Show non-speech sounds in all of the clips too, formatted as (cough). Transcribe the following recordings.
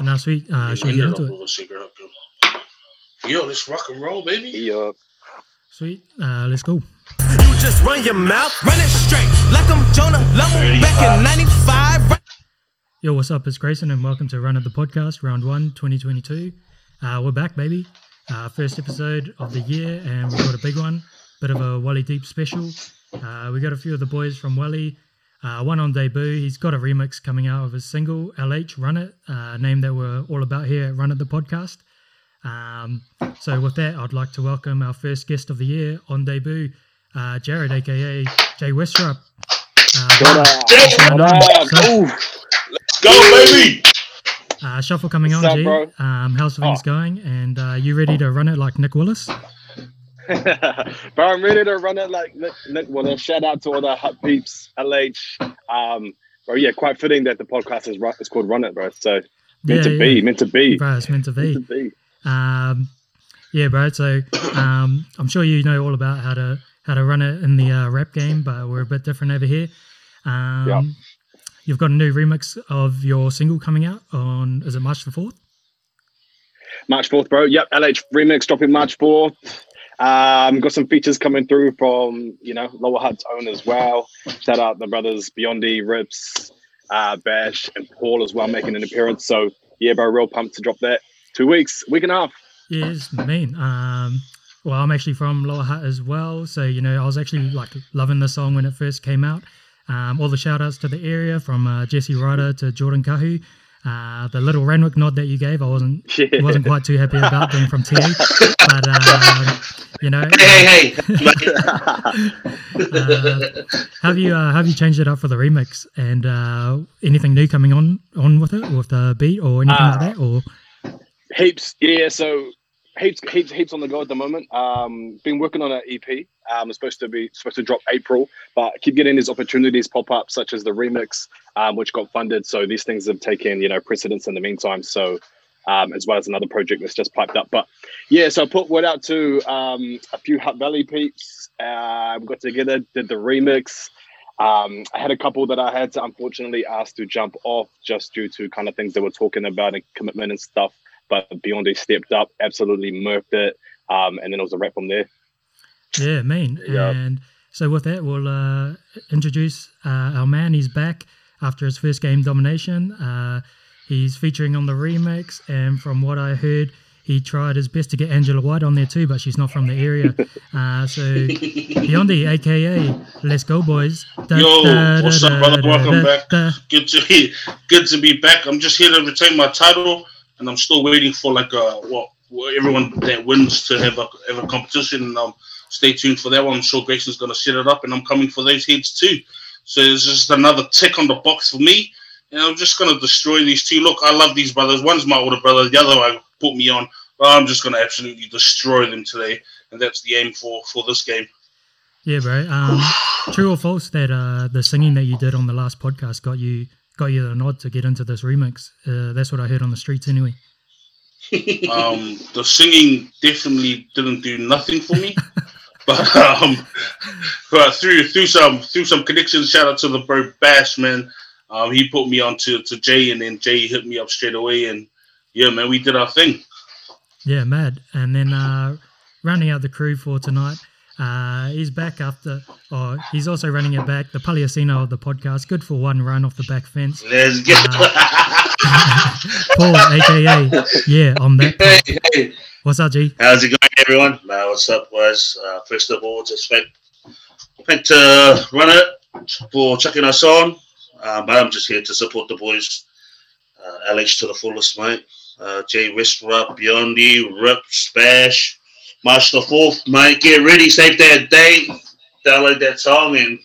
Now, sweet. Uh, should we get into it? Yo, let's rock and roll, baby. Yeah. Sweet. Uh, let's go. You just run your mouth, run it straight, like I'm Jonah Lomu back in '95. Yo, what's up? It's Grayson, and welcome to Run of the Podcast, Round 1, 2022. Uh, we're back, baby. Uh, first episode of the year, and we've got a big one. Bit of a Wally Deep special. Uh, we got a few of the boys from Wally. Uh, one on debut. He's got a remix coming out of his single, LH Run It, uh, name that we're all about here at Run It the Podcast. Um, so, with that, I'd like to welcome our first guest of the year on debut, uh, Jared, aka Jay Westrup. Uh, what's going on? So, Let's go, baby. uh, shuffle coming What's on, up, G. bro? Um, how's things Oh. going? And uh, you ready to run it like Nick Willis? (laughs) Bro, I'm ready to run it like Nick, Nick Willis. Shout out to all the hot peeps, LH. Um, bro, yeah, quite fitting that the podcast is, it's called Run It, bro. So meant to be, meant to be. Bro, it's meant to be. Meant to be. Um, yeah, bro. So um, I'm sure you know all about how to how to run it in the uh, rap game, but we're a bit different over here. Um, Yeah. You've got a new remix of your single coming out on is it March the fourth? March 4th, bro. Yep, LH remix dropping March 4th. Um, got some features coming through from, you know, Lower Hut's own as well. Shout out the brothers Beyondy, Rips, uh, Bash, and Paul as well making an appearance. So, yeah, bro, real pumped to drop that. Two weeks, week and a half. Yes, mean. Um, well, I'm actually from Lower Hutt as well, so you know I was actually like loving the song when it first came out. Um, all the shout outs to the area from uh, Jesse Ryder to Jordan Kahu. Uh, the little Renwick nod that you gave, I wasn't Yeah. wasn't quite too happy about being from TA, (laughs) but um, you know, Hey, hey, hey. (laughs) uh, have you uh, have you changed it up for the remix and uh, anything new coming on on with it with the beat or anything like Uh, that? Or Heaps, yeah. So heaps, heaps, heaps on the go at the moment. Um, been working on an EP. Um, it's supposed to be supposed to drop April, but keep getting these opportunities pop up, such as the remix, um, which got funded. So these things have taken, you know, precedence in the meantime. So, um, as well as another project that's just piped up. But yeah, so I put word out to um, a few Hutt Valley peeps. Uh, we got together, did the remix. Um, I had a couple that I had to unfortunately ask to jump off just due to kind of things they were talking about and commitment and stuff but Beyonce stepped up, absolutely murked it, um, and then it was a wrap from there. Yeah, mean. Yeah. And so with that, we'll uh, introduce uh, our man. He's back after his first game domination. Uh, he's featuring on the remix, and from what I heard, he tried his best to get Angela White on there too, but she's not from the area. (laughs) Uh, so Beyonce, aka Let's Go Boys. Da- Yo, da- what's da- up, brother? da- Welcome da- back. da. Good to be, good to be back. I'm just here to retain my title, and I'm still waiting for like uh what, what everyone that wins to have a have a competition. And um, stay tuned for that one. I'm sure Grayson's gonna set it up, and I'm coming for those heads too. So it's just another tick on the box for me. And I'm just gonna destroy these two. Look, I love these brothers. One's my older brother, the other one put me on. But I'm just gonna absolutely destroy them today, and that's the aim for for this game. Yeah, bro. Um, true or false that uh, the singing that you did on the last podcast got you got you the nod to get into this remix? Uh, that's what I heard on the streets anyway. (laughs) um, the singing definitely didn't do nothing for me. (laughs) but um, but through through some through some connections, shout out to the bro Bash man. Um, he put me on to, to Jay, and then Jay hit me up straight away, and yeah, man, we did our thing. Yeah, mad. And then uh, rounding out the crew for tonight, uh, he's back after. Oh, he's also running it back. The Paliacino of the podcast, good for one run off the back fence. Let's get. (laughs) Paul, aka yeah, on that. Hey, hey, What's up, G? how's it going, everyone? Uh, what's up, boys? Uh, first of all, just thank, thank to run it for chucking us on. Uh, but I'm just here to support the boys. Uh, LH to the fullest, mate. Uh, Jay Westrup, Beyondy, Rip, Spash, March the 4th, mate. Get ready, save that date, download that song, and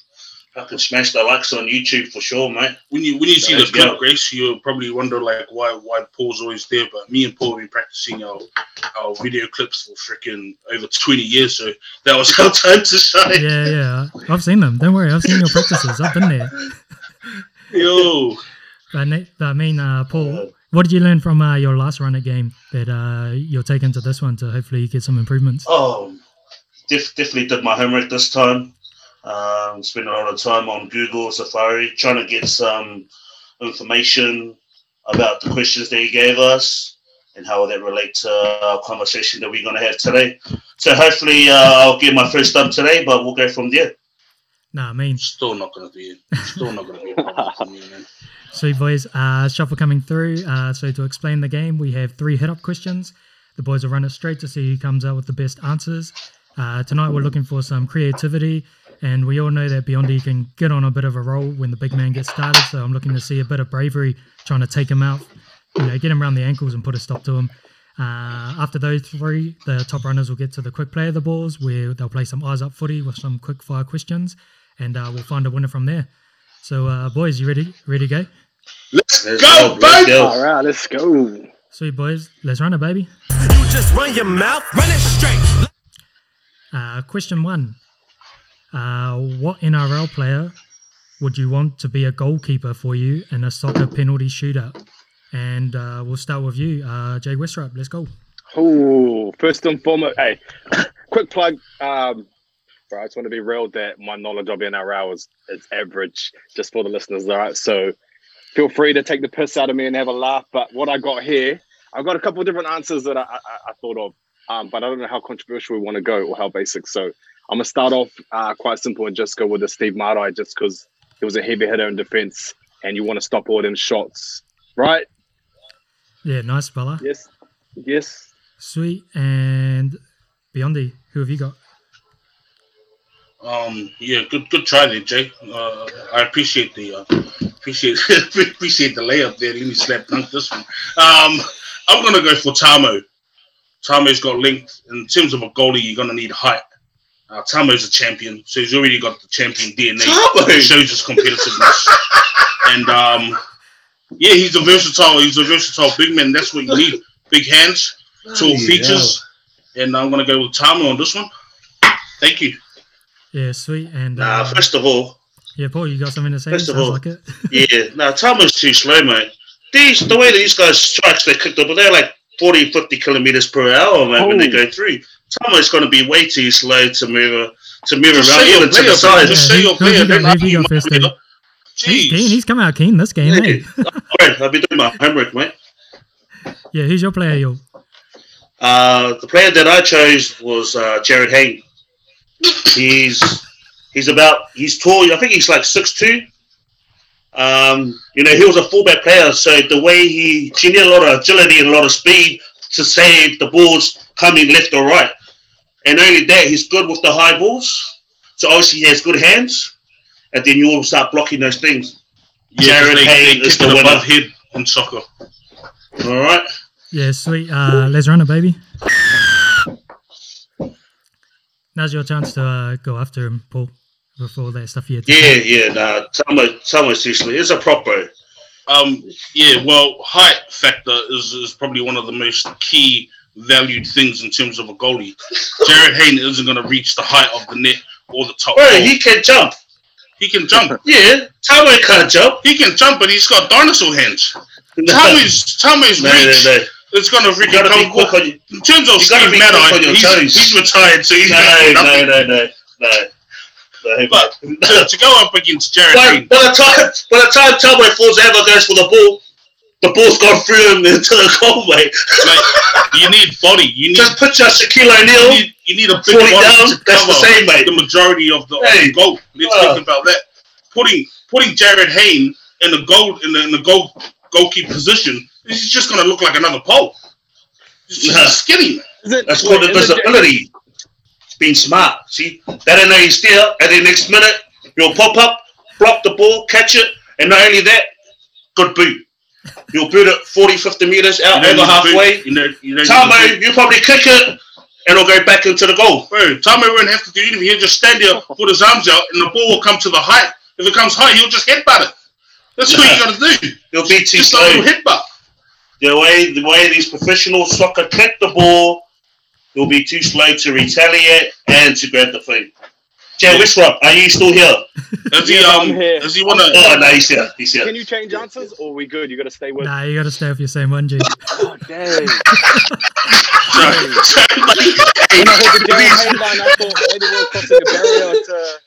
fucking smash the likes on YouTube for sure, mate. when you when you see the Let's go. clip, Grace, you'll probably wonder like why why Paul's always there. But me and Paul have been practicing our our video clips for freaking over twenty years, so that was (laughs) our time to shine. Yeah, yeah. I've seen them. Don't worry, I've seen your practices. I've been there. (laughs) Yo, But, ne- but I mean, uh, Paul, what did you learn from uh, your last run at game that uh, you'll take into this one to hopefully get some improvements? Oh, def- definitely did my homework this time. Um, spent a lot of time on Google, Safari, trying to get some information about the questions that he gave us and how that relate to our conversation that we're going to have today. So hopefully uh, I'll get my first up today, but we'll go from there. Nah, I mean, Still not gonna be. Still not gonna be a problem for me, man. Sweet boys, uh, shuffle coming through. Uh, so to explain the game, we have three hit-up questions. The boys will run it straight to see who comes out with the best answers. Uh, tonight we're looking for some creativity, and we all know that Biondi can get on a bit of a roll when the big man gets started. So I'm looking to see a bit of bravery, trying to take him out, you know, get him around the ankles and put a stop to him. Uh, after those three, the top runners will get to the quick play of the balls, where they'll play some eyes up footy with some quick fire questions, and uh, we'll find a winner from there. So, uh, boys, you ready? Ready to go? Let's Let's go, let's baby. All right, let's go. Sweet boys, let's run it, baby. You just run your mouth, run it straight. Uh, question one: uh, What NRL player would you want to be a goalkeeper for you in a soccer penalty shootout? And uh, we'll start with you, uh, Jay Westrup. Let's go. Oh, first and foremost, hey, (coughs) quick plug. Um, bro, I just want to be real that my knowledge of NRL is, is average, just for the listeners, all right? So feel free to take the piss out of me and have a laugh. But what I got here, I've got a couple of different answers that I, I, I thought of, um, but I don't know how controversial we want to go or how basic. So I'm going to start off uh, quite simple and just go with the Steve Matai just because he was a heavy hitter in defense and you want to stop all them shots, right? Yeah, nice, fella. Yes. Yes. Sweet. And Biondi, who have you got? Um, yeah, good, good try there, Jay. Uh, I appreciate the uh, appreciate (laughs) appreciate the layup there. Let me slap dunk this one. Um, I'm gonna go for Tamou. Tamou's got length. In terms of a goalie, you're gonna need height. Uh, Tamou's a champion, so he's already got the champion DNA. Tamou! It shows his competitiveness. (laughs) and um, yeah, he's a versatile. He's a versatile big man. That's what you need. Big hands, tall Bloody features. And I'm gonna go with Tamou on this one. Thank you. Yeah, sweet. And Nah, uh, first of all, yeah, Paul, you got something to say? first of Sounds all- like it. (laughs) yeah, no, Tama's too slow, mate. These the way these guys strikes they kick the ball, they're like 40, 50 kilometers per hour, man, when they Oh. go through. Tama's going to be way too slow to move to move Just around, say your even to player, the side. Just say your player. Then who you first, might be He's keen. Jeez. He's come out keen this game, Yeah. eh? (laughs) Right, I've been doing my homework, mate. Yeah, who's your player, yo? Uh, the player that I chose was uh, Jarryd Hayne. He's he's about he's tall. I think he's like six two. Um, you know, he was a fullback player, so the way he he needed a lot of agility and a lot of speed to save the balls coming left or right. And only that, he's good with the high balls. So obviously he has good hands, and then you will start blocking those things. Yeah, Jared they, Hayne they is the it winner. above head in soccer. All right. Yeah, sweet. Uh, let's run it, baby. Now's your chance to uh, go after him, Paul, before all that stuff you had Yeah, say. yeah. Nah, Tamou, Tamou seriously, it's a proper. Um, yeah, well, height factor is, is probably one of the most key valued things in terms of a goalie. Jarryd Hayne isn't going to reach the height of the net or the top. Bro, goal. he can jump. he can jump. (laughs) Yeah, Tamou can't jump. He can jump, but he's got dinosaur hands. (laughs) Tammy's Tammy's no, no, reach no, is going to You freaking gotta be come. quick on your. In terms of you gotta Steve be quick Matai, on your he's, he's retired, so he's No, going no, no, no, no, no. But to, (laughs) to go up against Jared By, Hayne, by the time, by the time Tamou falls ever goes for the ball, the ball's gone through him into (laughs) the goal, mate. like, you need body. You need Just put your Shaquille You O'Neal. need, you need a big Forty body down, to that's the cover same, mate. the majority of the, of the goal. Let's Uh. think about that. Putting putting Jarryd Hayne in the goal in the in the goal goalkeeper position, he's just going to look like another pole. He's just Nah. skinny. Is it, That's wait, called is it- invisibility. Being smart. See, they don't know he's there. And the next minute, you'll pop up, block the ball, catch it, and not only that, good boot. You'll boot it 40, 50 meters out over halfway. You know, you Tamou, need to boot. you probably kick it, and it'll go back into the goal. Bro, Tamou won't have to do anything. He'll just stand there, put his arms out, and the ball will come to the height. If it comes high, he'll just headbutt it. That's what you got to do. You'll be too Just a slow. little headbutt. The way the way these professional soccer kick the ball, you'll be too slow to retaliate and to grab the thing. Jay Westrup, are you still here? (laughs) Is he Yeah, um? here. Does he want to? Oh no, he's here. He's here. Can you change answers or are we good? You got to stay with. Nah, you got to stay with your same one, G. Oh, dang. Sorry, sorry, buddy. when I heard the Jared (laughs) Hayne I thought maybe we we're crossing a barrier to.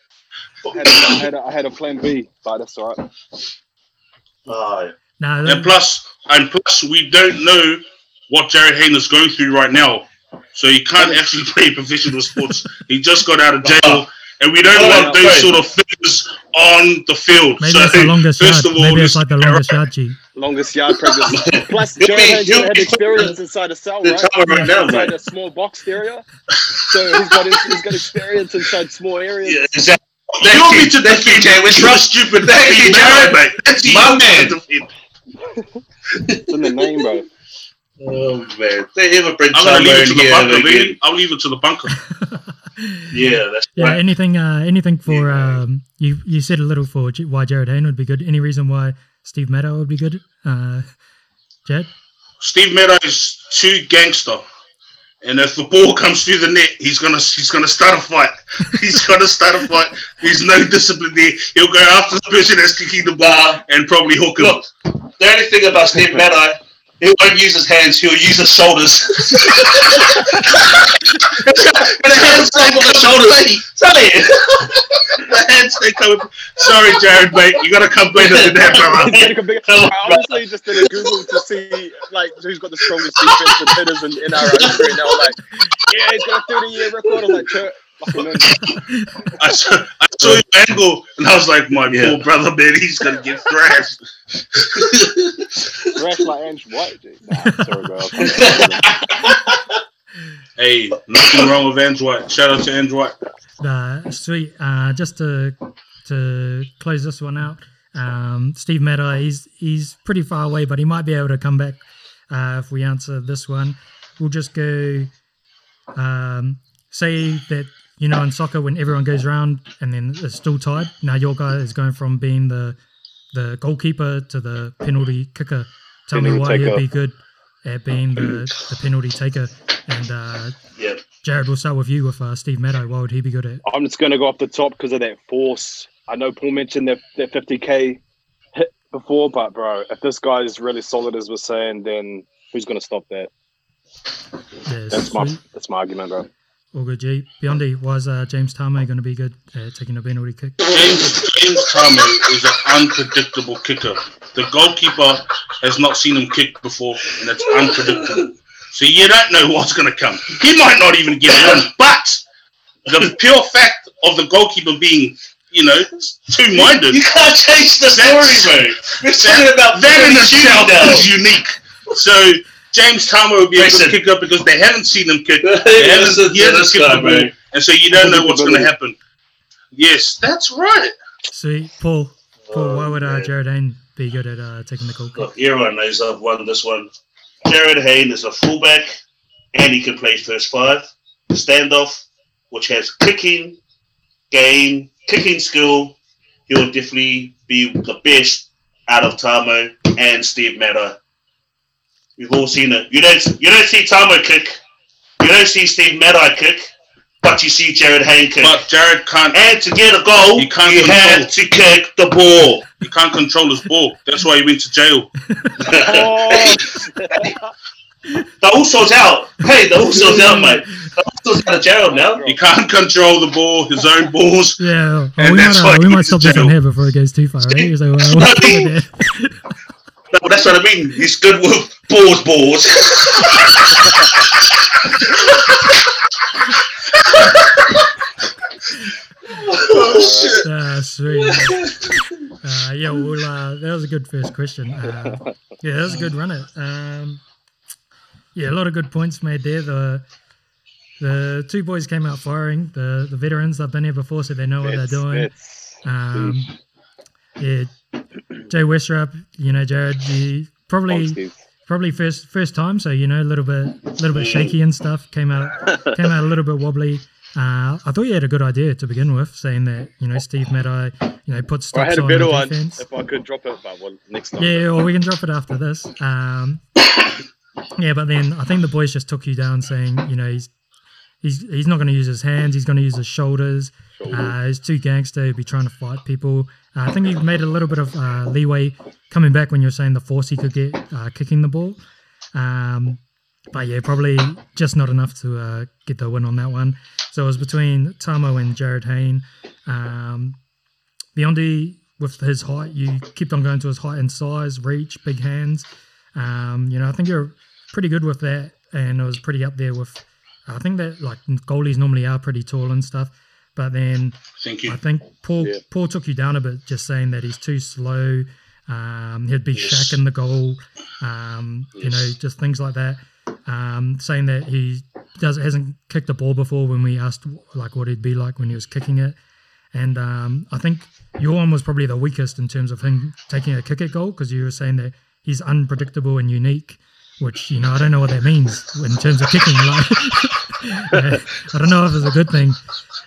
I had, a, I, had a, I had a plan B, but that's all right. Oh, Nah, And plus, and plus we don't know what Jarryd Hayne is going through right now. So he can't actually (laughs) play professional sports. he just got out of jail, and we don't Oh, want those right. sort of figures on the field. Maybe so it's the longest first yard. of all, Maybe it's like the get longest right. yard, G. Longest yard pregnancy. (laughs) Plus, He'll be- Haynes had experience inside a cell, right? tower right now, inside mate. a small box area. So he's got he's got experience inside small areas. Yeah, exactly. You want you, me to thank you, defend Jay you Westbrook. stupid Thank you, fucking Jared. mate. That's My you man. It's in the name, bro. Oh man, they ever bring I'm gonna leave it to the bunker, baby. I'll leave it to the bunker. (laughs) Yeah, that's Yeah, right. anything, uh, anything for Yeah. um, you. You said a little for J- why Jarryd Hayne would be good. Any reason why Steve Matai would be good? Uh, Jed, Steve Matai is too gangster. And if the ball comes through the net, he's gonna he's gonna start a fight. (laughs) He's gonna start a fight. There's no discipline there. He'll go after the person that's kicking the ball and probably hook him. Look, the only thing about Steve Matai, he won't use his hands, he'll use his shoulders. The hands stay on the shoulders. Tell (laughs) the hands they come. Sorry, Jared, mate. You gotta come better than that, brother. He's getting a big- Come on, I honestly just did a Google to see like who's got the strongest defensive hitters in, in our. And they were like, yeah, he's got a 30 year record. I'm like, "Chur- fucking man. (laughs) I saw, I saw your angle, and I was like, my Yeah. poor brother, man, he's gonna get thrashed. (laughs) Thrash like Ange White, dude. Nah, (laughs) sorry, bro. Hey, nothing wrong with Andrew White. Shout out to Andrew White. uh, sweet. Uh, just to to close this one out, um, Steve Matai, he's he's pretty far away, but he might be able to come back uh, if we answer this one. We'll just go. Um, say that you know in soccer when everyone goes around and then it's still tied. Now your guy is going from being the the goalkeeper to the penalty kicker. Tell me why taker. he'd be good at being the, the penalty taker. And uh, Yeah. Jared, we'll start with you with uh, Steve Matai. Why would he be good at? I'm just gonna go off the top because of that force. I know Paul mentioned that that 50k hit before, but bro, if this guy is really solid as we're saying, then who's gonna stop that? Yeah, That's my that's my argument, bro. All good, G. Beyondy, why is uh, James Tamou going to be good at taking a penalty kick? James, James Tamou is an unpredictable kicker. The goalkeeper has not seen him kick before, and it's unpredictable. So you don't know what's going to come. He might not even get one, but the pure fact of the goalkeeper being, you know, two-minded, You can't change the story, bro. We're talking about that in penalty itself shootout. is unique. So James Tamou would be a Listen. good kicker because they haven't seen him kick. (laughs) They Listen haven't, he to hasn't this kicked guy, the bro. ball, and so you don't know what's going to happen. Yes, that's right. See, Paul, Paul why would uh. Jarryd Hayne be good at uh, taking the goal kick? Look, everyone knows I've won this one. Jarryd Hayne is a fullback, and he can play first five. Standoff, which has kicking, game, kicking skill. He'll definitely be the best out of Tamou and Steve Matai. We've all seen it. You don't you don't see Tamou kick. You don't see Steve Matai kick, but you see Jarryd Hayne kick. But Jared can't. and to get a goal, He can't you have to kick the ball. He can't control his ball. That's why he went to jail. Oh, (laughs) (laughs) The Uso's out. Hey, the Uso's out, mate. The Uso's out of jail now. He can't control the ball, his own balls. Yeah, well, And we might, that's uh, why we he might went to stop this on here before it goes too far, right? So, (laughs) uh, what's I mean- there? No, that's what I mean. He's good with balls, balls. oh shit! Uh, sweet. Uh, yeah, well, uh, that was a good first question. Uh, yeah, that was a good runner. Um, yeah, a lot of good points made there. The the two boys came out firing. The the veterans, they've been here before, so they know what That's- they're doing. that's- Um, yeah, Jay Westrup, you know, Jared, you probably probably first first time, so you know, a little bit a little bit shaky and stuff. Came out (laughs) came out a little bit wobbly. Uh, I thought you had a good idea to begin with, saying that you know Steve Matai, you know, put I stops had a on better one. defense. If I could drop it, but well, next time. Yeah, well, we can drop it after this. Um, (coughs) yeah, but then I think the boys just took you down, saying you know he's he's he's not going to use his hands, he's going to use his shoulders. Uh, he's too gangster, he'd be trying to fight people. Uh, I think he made a little bit of uh, leeway coming back when you're saying the force he could get uh, kicking the ball. Um, but yeah, probably just not enough to uh, get the win on that one. So it was between Tamou and Jarryd Hayne. Um, Biondi, with his height, you kept on going to his height and size, reach, big hands. Um, you know, I think you're pretty good with that, and it was pretty up there with. I think that like goalies normally are pretty tall and stuff, but then Thank you. I think Paul Yeah. Paul took you down a bit, just saying that he's too slow. Um, he'd be Yes. shack in the goal. Um, You know, just things like that. Um, saying that he does hasn't kicked a ball before when we asked like what he'd be like when he was kicking it, and um, I think your one was probably the weakest in terms of him taking a kick at goal because you were saying that he's unpredictable and unique, which you know I don't know what that means in terms of kicking. Like, (laughs) yeah, I don't know if it's a good thing.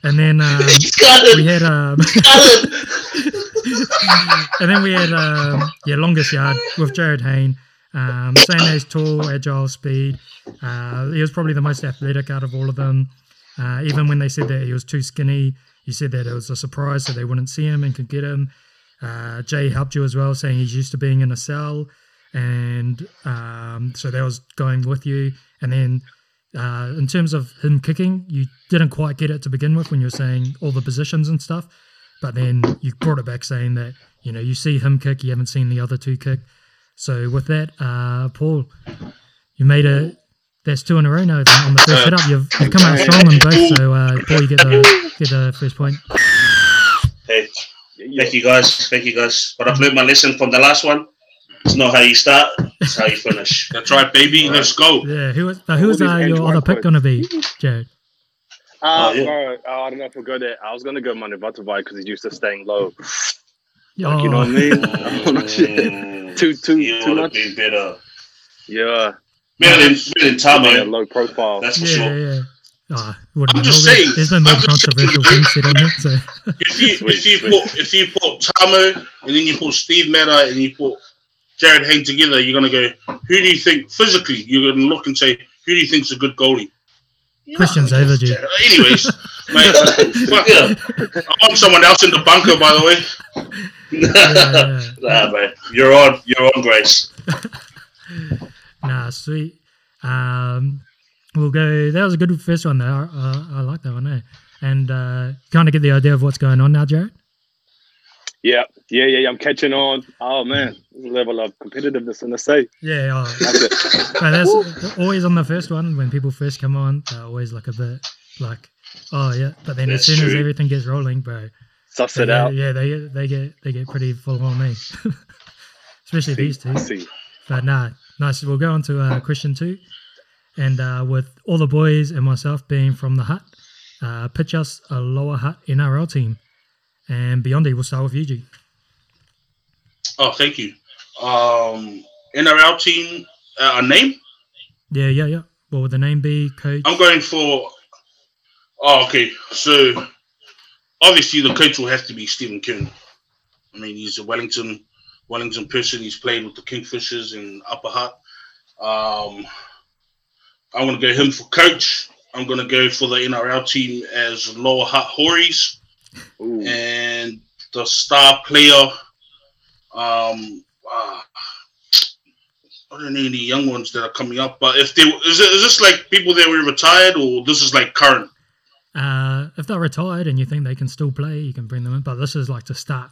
And then um, He's got it. we had um, (laughs) and then we had um, yeah longest yard with Jarryd Hayne. Um, that he's tall, agile, speed. Uh, he was probably the most athletic out of all of them. Uh, even when they said that he was too skinny, you said that it was a surprise, so they wouldn't see him and could get him. Uh, Jay helped you as well, saying he's used to being in a cell, and um, so that was going with you. And then uh, in terms of him kicking, you didn't quite get it to begin with when you were saying all the positions and stuff, but then you brought it back saying that you know you see him kick, you haven't seen the other two kick. So with that, uh, Paul, you made a that's two in a row now on the first hit up. You've, you've come out strong on both. So uh, Paul, you get the get the first point. Hey, thank you guys. Thank you guys. But I've learned my lesson from the last one. It's not how you start, it's how you finish. (laughs) That's right, baby. Let's go. Yeah, who was uh, who was All uh, your other pick gonna be, Jared? Uh, Oh, yeah. bro, oh, I don't know if we'll go there. I was gonna go Manu Butterfly because he's used to staying low. Oh, you know what I mean? No shit. (laughs) Mm, Too, too, you too much. been better. Yeah, Better than, better than yeah, Tamou, low profile. that's for yeah, sure. yeah. Oh, I'm just all good. saying, There's been more I'm controversial things said on it. So If you if you put if you put Tamou and then you put Steve Matai and you put Jarryd Hayne together, you're gonna go. Who do you think physically? You're gonna look and say, who do you think's a good goalie? Christian's over, G. Anyways, (laughs) mate, fuck, Yeah. I want someone else in the bunker, by the way. yeah, (laughs) yeah. nah, mate. You're on. You're on, Grace. (laughs) Nah, sweet. Um, we'll go. That was a good first one, though. I, I, I like that one, eh? And uh, kind of get the idea of what's going on now, Jared. Yeah, yeah, yeah, yeah. I'm catching on. Oh man, there's a level of competitiveness in the say. Yeah, oh, (laughs) That's it. (laughs) but that's always on the first one when people first come on. They're always like a bit like, oh yeah. But then as That's soon as everything gets rolling, bro, Suss they it out. yeah, they get they get they get pretty full on me, (laughs) especially See, these two. See, But nah, nice. We'll go on to uh, question two, and uh, with all the boys and myself being from the Hutt, uh, pitch us a lower Hutt NRL team, and Beyondy, we'll start with you, G. Oh, thank you. Um, NRL team, uh, a name? Yeah, yeah, yeah. What would the name be, coach? I'm going for. Oh, okay. So obviously the coach will have to be Stephen Kearney. I mean, he's a Wellington Wellington person. He's played with the Kingfishers in Upper Hutt. Um, I'm going to go him for coach. I'm going to go for the NRL team as Lower Hutt Hories Ooh. and the star player. Um, uh, I don't know any young ones that are coming up, but if they is, it, is this like people that were retired or this is like current? Uh, if they're retired and you think they can still play, you can bring them in. But this is like to start,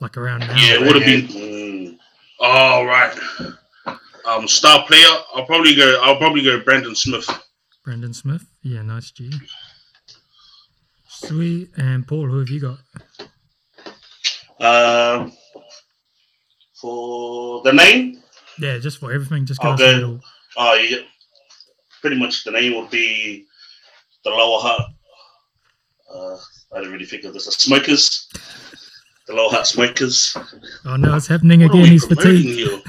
like around now. Yeah, it would have been. Mm, All right. Um, star player. I'll probably go. I'll probably go Brandon Smith. Brendan Smith. Yeah, nice G. Sweet. And Paul, who have you got? Um, for the name, Yeah, just for everything. Just I'll give us a go- oh, yeah, pretty much the name would be the Lower Hutt. Uh, I didn't really think of this as smokers. The Lower Hutt smokers. Oh no, it's happening What again. He's fatigued. (laughs)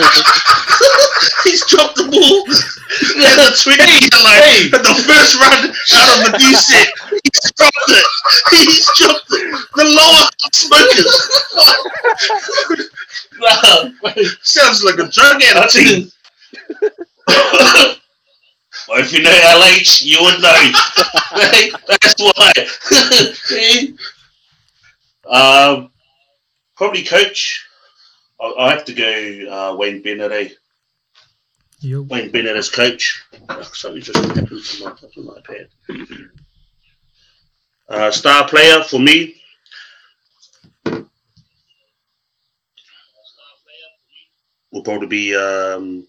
(laughs) He's dropped the ball. yeah, Twiggy, like Hey, the first run out of the D set, he's dropped it. He's dropped it. The lower smokers. Nah, (laughs) Sounds like a drug addict. well, if you know LH, you would know. (laughs) That's why. um, probably coach. I'll, I'll have to go uh, Wayne Bennett. Eh? Yo. Wayne Bennett as coach. Something just happened to my, to my iPad. Uh, star player for me. will probably be um,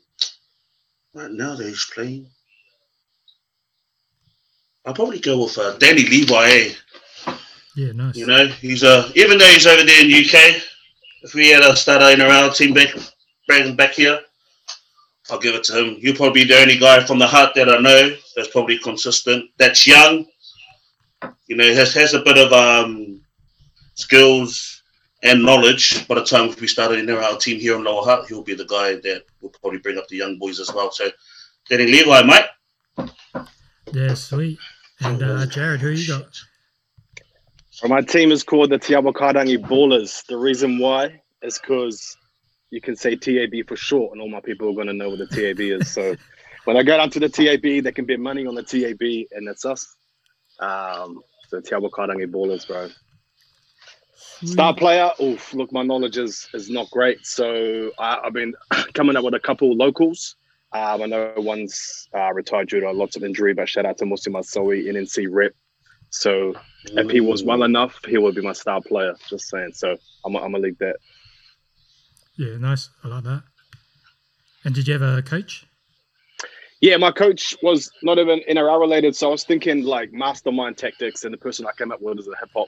right now that he's playing. I'll probably go with uh, Danny Levi. Eh? Yeah, nice. You know, he's uh, even though he's over there in UK, if we had a starter in our team back, bring him back here, I'll give it to him. He'll probably be the only guy from the heart that I know that's probably consistent. That's young. You know, has has a bit of um, skills and knowledge. By the time we started in our team here in Lower Hutt, he'll be the guy that will probably bring up the young boys as well. So, Danny Levi, mate. Yeah, sweet. And uh, Jared, who you got? So my team is called the Te Awakairangi Ballers. The reason why is because you can say TAB for short, and all my people are going to know what the TAB is. So when I go down to the TAB, they can bet money on the TAB, and that's us. Um, so Te Awakairangi Ballers, bro. Star player, oof, look, my knowledge is, is not great. So I, I've been (clears throat) coming up with a couple locals. Um, I know one's uh, retired due to lots of injury, but shout out to Mose Masoe, NNC rep. So if he was well enough, he would be my star player. Just saying. So I'm, I'm gonna leave that. Yeah, nice. I like that. And did you have a coach? Yeah, my coach was not even NRL related, so I was thinking like mastermind tactics, and the person I came up with is a hip hop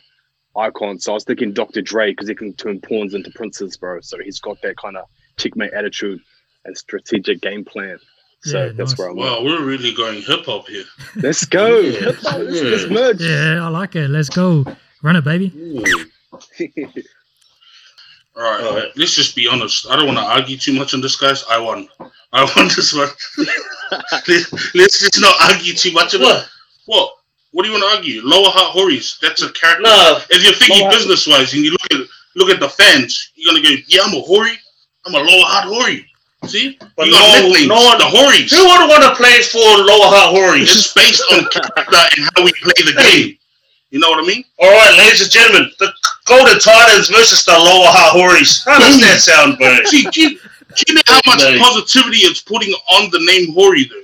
icon. So I was thinking Dr. Dre because he can turn pawns into princes, bro. So he's got that kind of checkmate attitude and strategic game plan. So Yeah, that's nice. where I'm at. Wow, we're really going hip hop here. Let's go. Yeah, Let's, let's, yeah. let's merge. Yeah, I like it. Let's go. Run it, baby. (laughs) Ooh. All right, All right. let's just be honest. I don't want to argue too much on this, guys. I won. I won this one. (laughs) Let- let's just not argue too much of it. What? What? What do you want to argue? Lower Hutt Hories. That's a character. No, If you're thinking business wise and you look at look at the fans, you're gonna go, yeah, I'm a Hori. I'm a Lower Hutt Hori. See? But you got no- nicknames, no one- the Hories. who would want to play for Lower Hutt Hories? It's based on character and how we play the (laughs) game. You know what I mean? All right, ladies and gentlemen, the Golden Titans versus the Lower Hutt Hories. How does that sound, bro? See, do you, do you know how much Nice. positivity it's putting on the name Hori, though?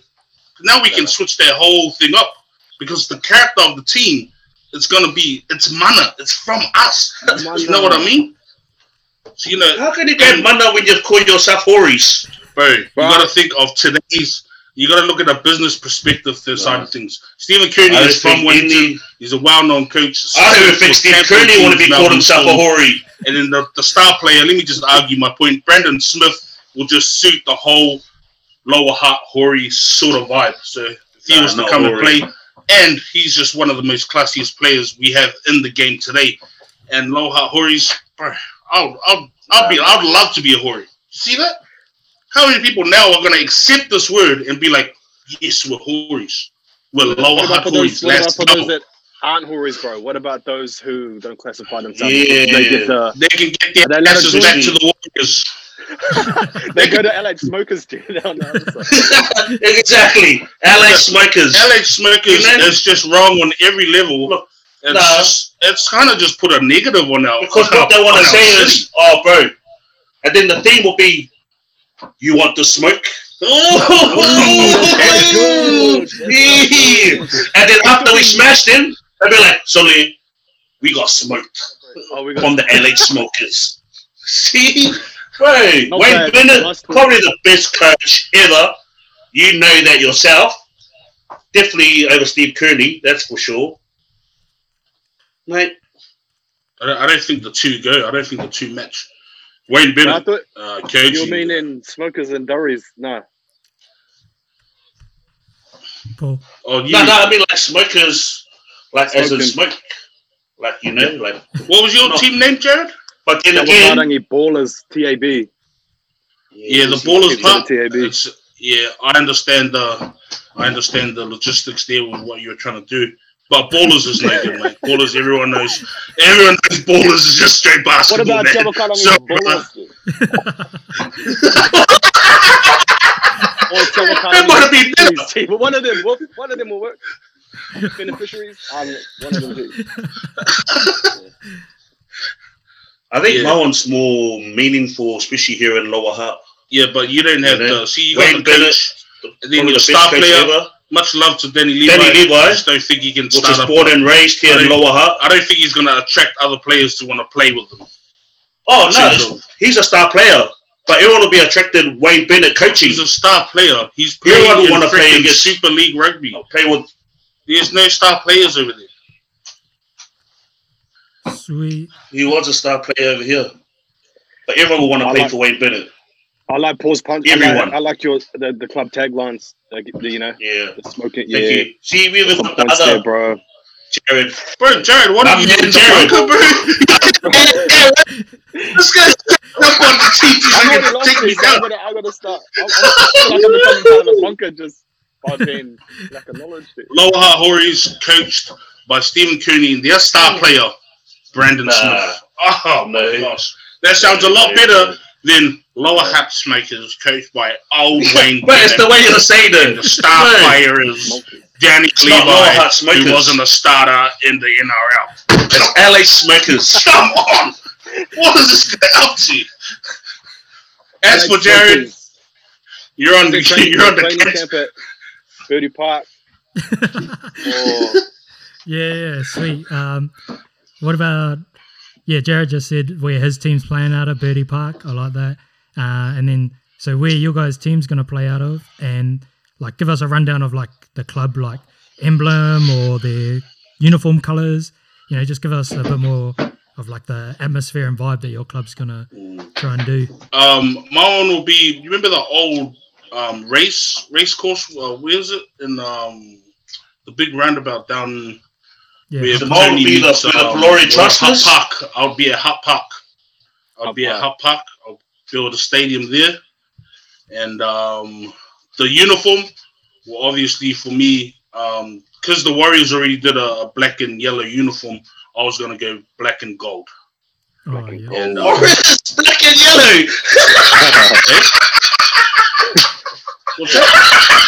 Now we can switch that whole thing up because the character of the team is going to be, it's mana. It's from us. You know what I mean? So, you know, How can you get mana when you call yourself Hories? bro, you got to think of today's, you got to look at a business perspective to the side of things. Stephen Kearney is from Wellington. any- He's a well known coach. I don't even think Champion Kearney want to be called himself a. Hori. And then the, the star player, let me just argue my point. Brandon Smith will just suit the whole lower Hutt Hori sort of vibe. So if he Nah, was to come Hori. and play, and he's just one of the most classiest players we have in the game today. And lower Hutt Hori's, bro, I'll, I'll, I'll be, I'd love to be a Hori. You see that? How many people now are going to accept this word and be like, yes, we're Horis. We're lower What for those, what about for those that aren't Hories, bro? What about those who don't classify themselves? Yeah. They get the They can get their they allowed to asses back to the Warriors. (laughs) they go to LH Smokers dude, (laughs) down the other side. exactly. LA Smokers. LA Smokers You know- is just wrong on every level. Look, it's just, it's kind of just put a negative on our Because what they want to say is, oh, bro. And then the theme will be, you want to smoke? That's (laughs) good. That's Yeah. good. And then after we smashed him, they'll be like, Sully, we got smoked Oh, we got from the LA Smokers. (laughs) See? Bro, Not Wayne bad. Bennett, Nice talk. probably the best coach ever. You know that yourself. Definitely over Steve Kearney, that's for sure. Mate, I don't, I don't think the two go. I don't think the two match. Wayne I Bennett, thought uh, you mean in smokers and durries. No. Paul. Oh, you, no, no, I mean like smokers, like as in smoke. Like, you know, like, What was your No. team name, Jared? but then again, Tawakarangi Ballers, TAB. Yeah, the it's- ballers part. the TAB. It's, yeah, I understand the, I understand the logistics there with what you're trying to do. But ballers is no good, mate. Ballers, everyone knows. Everyone knows ballers is just straight basketball. What about man. Tawakarangi So, Ballers? dude? Or That Tawakarangi might be better. Beneficiaries team. One of them, one of them will work. Beneficiaries, um, one of them too. I think Yeah. my one's more meaningful, especially here in Lower Hutt. Yeah, but you don't have Yeah, the. See, you got Wayne the coach. And then Probably your the star player. ever, Much love to Danny Levi. Danny Levi, I just don't think he can which start is up. born and raised here in Lower Hutt. I don't think he's going to attract other players to want to play with him. Oh no, Single. he's a star player. But everyone will be attracted Wayne Bennett coaching. He's a star player. He's Everyone playing will in wanna play freaking against- Super League rugby. Play with There's no star players over there. Sweet. he was a star player over here. But everyone will want to I play like- for Wayne Bennett. I like pause punch. I like, Everyone. I like your the, the club taglines. Like, the, you know, Yeah. smoking. Thank Yeah, you. See, we even some got the other there, bro. Jared. Bro, Jared, what are you doing? Jared. Bunker, bro? (laughs) this guy's up on the team. He's I know gonna take me it is, so I down. gotta, I gotta start. I'm, I'm, I feel like I'm becoming part of a bunker just by being like acknowledged it. Lower Hutt Hories coached by Stephen Cooney and their star hmm. player, Brandon Nah. Smith. Oh my No. gosh. That sounds a lot better than Lower Hutt Smokers coached by old (laughs) Wayne But it's the way you say And that. the star (laughs) No. player is Danny not Lower Hutt Levi, who wasn't a starter in the NRL. It's LA Smokers. (laughs) Come on! What is this guy up to? As for Like Jared, you're on the Training- you're on the training catch. camp at Birdie Park. Or Yeah, yeah, sweet. Um, what about? Yeah, Jared just said where his team's playing out of Birdie Park. I like that. Uh, and then so where your guys' team's gonna play out of, and like give us a rundown of like the club like emblem or their uniform colors. You know, just give us a bit more of like the atmosphere and vibe that your club's gonna try and do. Um, my one will be. You remember the old um, race race course? Uh, where is it? In um, the big roundabout down Yeah, where The mall would Tony be the- meets, the um, Glory Trusters? Hutt Park. I'll be at Hutt Park. I'll Hut be at Park. Hutt Park. I'll build a stadium there, and um, the uniform. Well, obviously for me, because the Warriors already did a, a black and yellow uniform, I was gonna go black and gold. oh, yeah. And uh, Orange, black and yellow. (laughs) (laughs) what's that?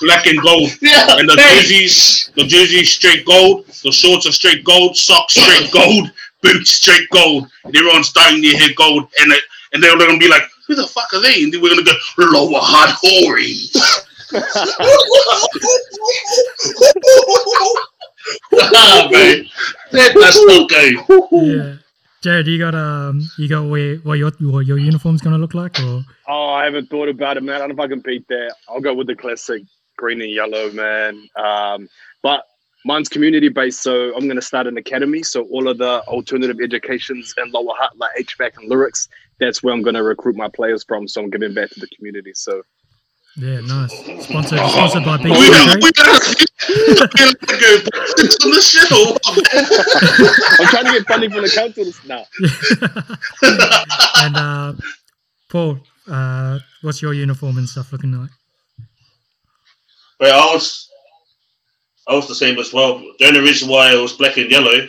Black and gold. (laughs) Yeah. And the hey. jerseys, the jerseys straight gold, the shorts are straight gold, socks straight gold, (laughs) boots straight gold. And everyone's dyeing their hair gold, and it, and they're gonna be like, "Who the fuck are they?" And then we're gonna go lower hard hories. ah, (laughs) man. That does not go. yeah. Jared, you got um, you got where what your what your uniform's gonna look like, or Oh, I haven't thought about it, man. I don't know if I can beat that. I'll go with the classic green and yellow, man. Um, but mine's community based, so I'm going to start an academy. So all of the alternative educations and Lower Hutt, like HVAC and lyrics, that's where I'm going to recruit my players from. So I'm giving back to the community. So yeah, nice. Sponsored sponsored by we BT. we gotta, we gotta go politics on the show. (laughs) I'm trying to get funding from the council. Now, (laughs) and uh, Paul, uh, what's your uniform and stuff looking like? But I was, I was the same as well. The only reason why it was black and yellow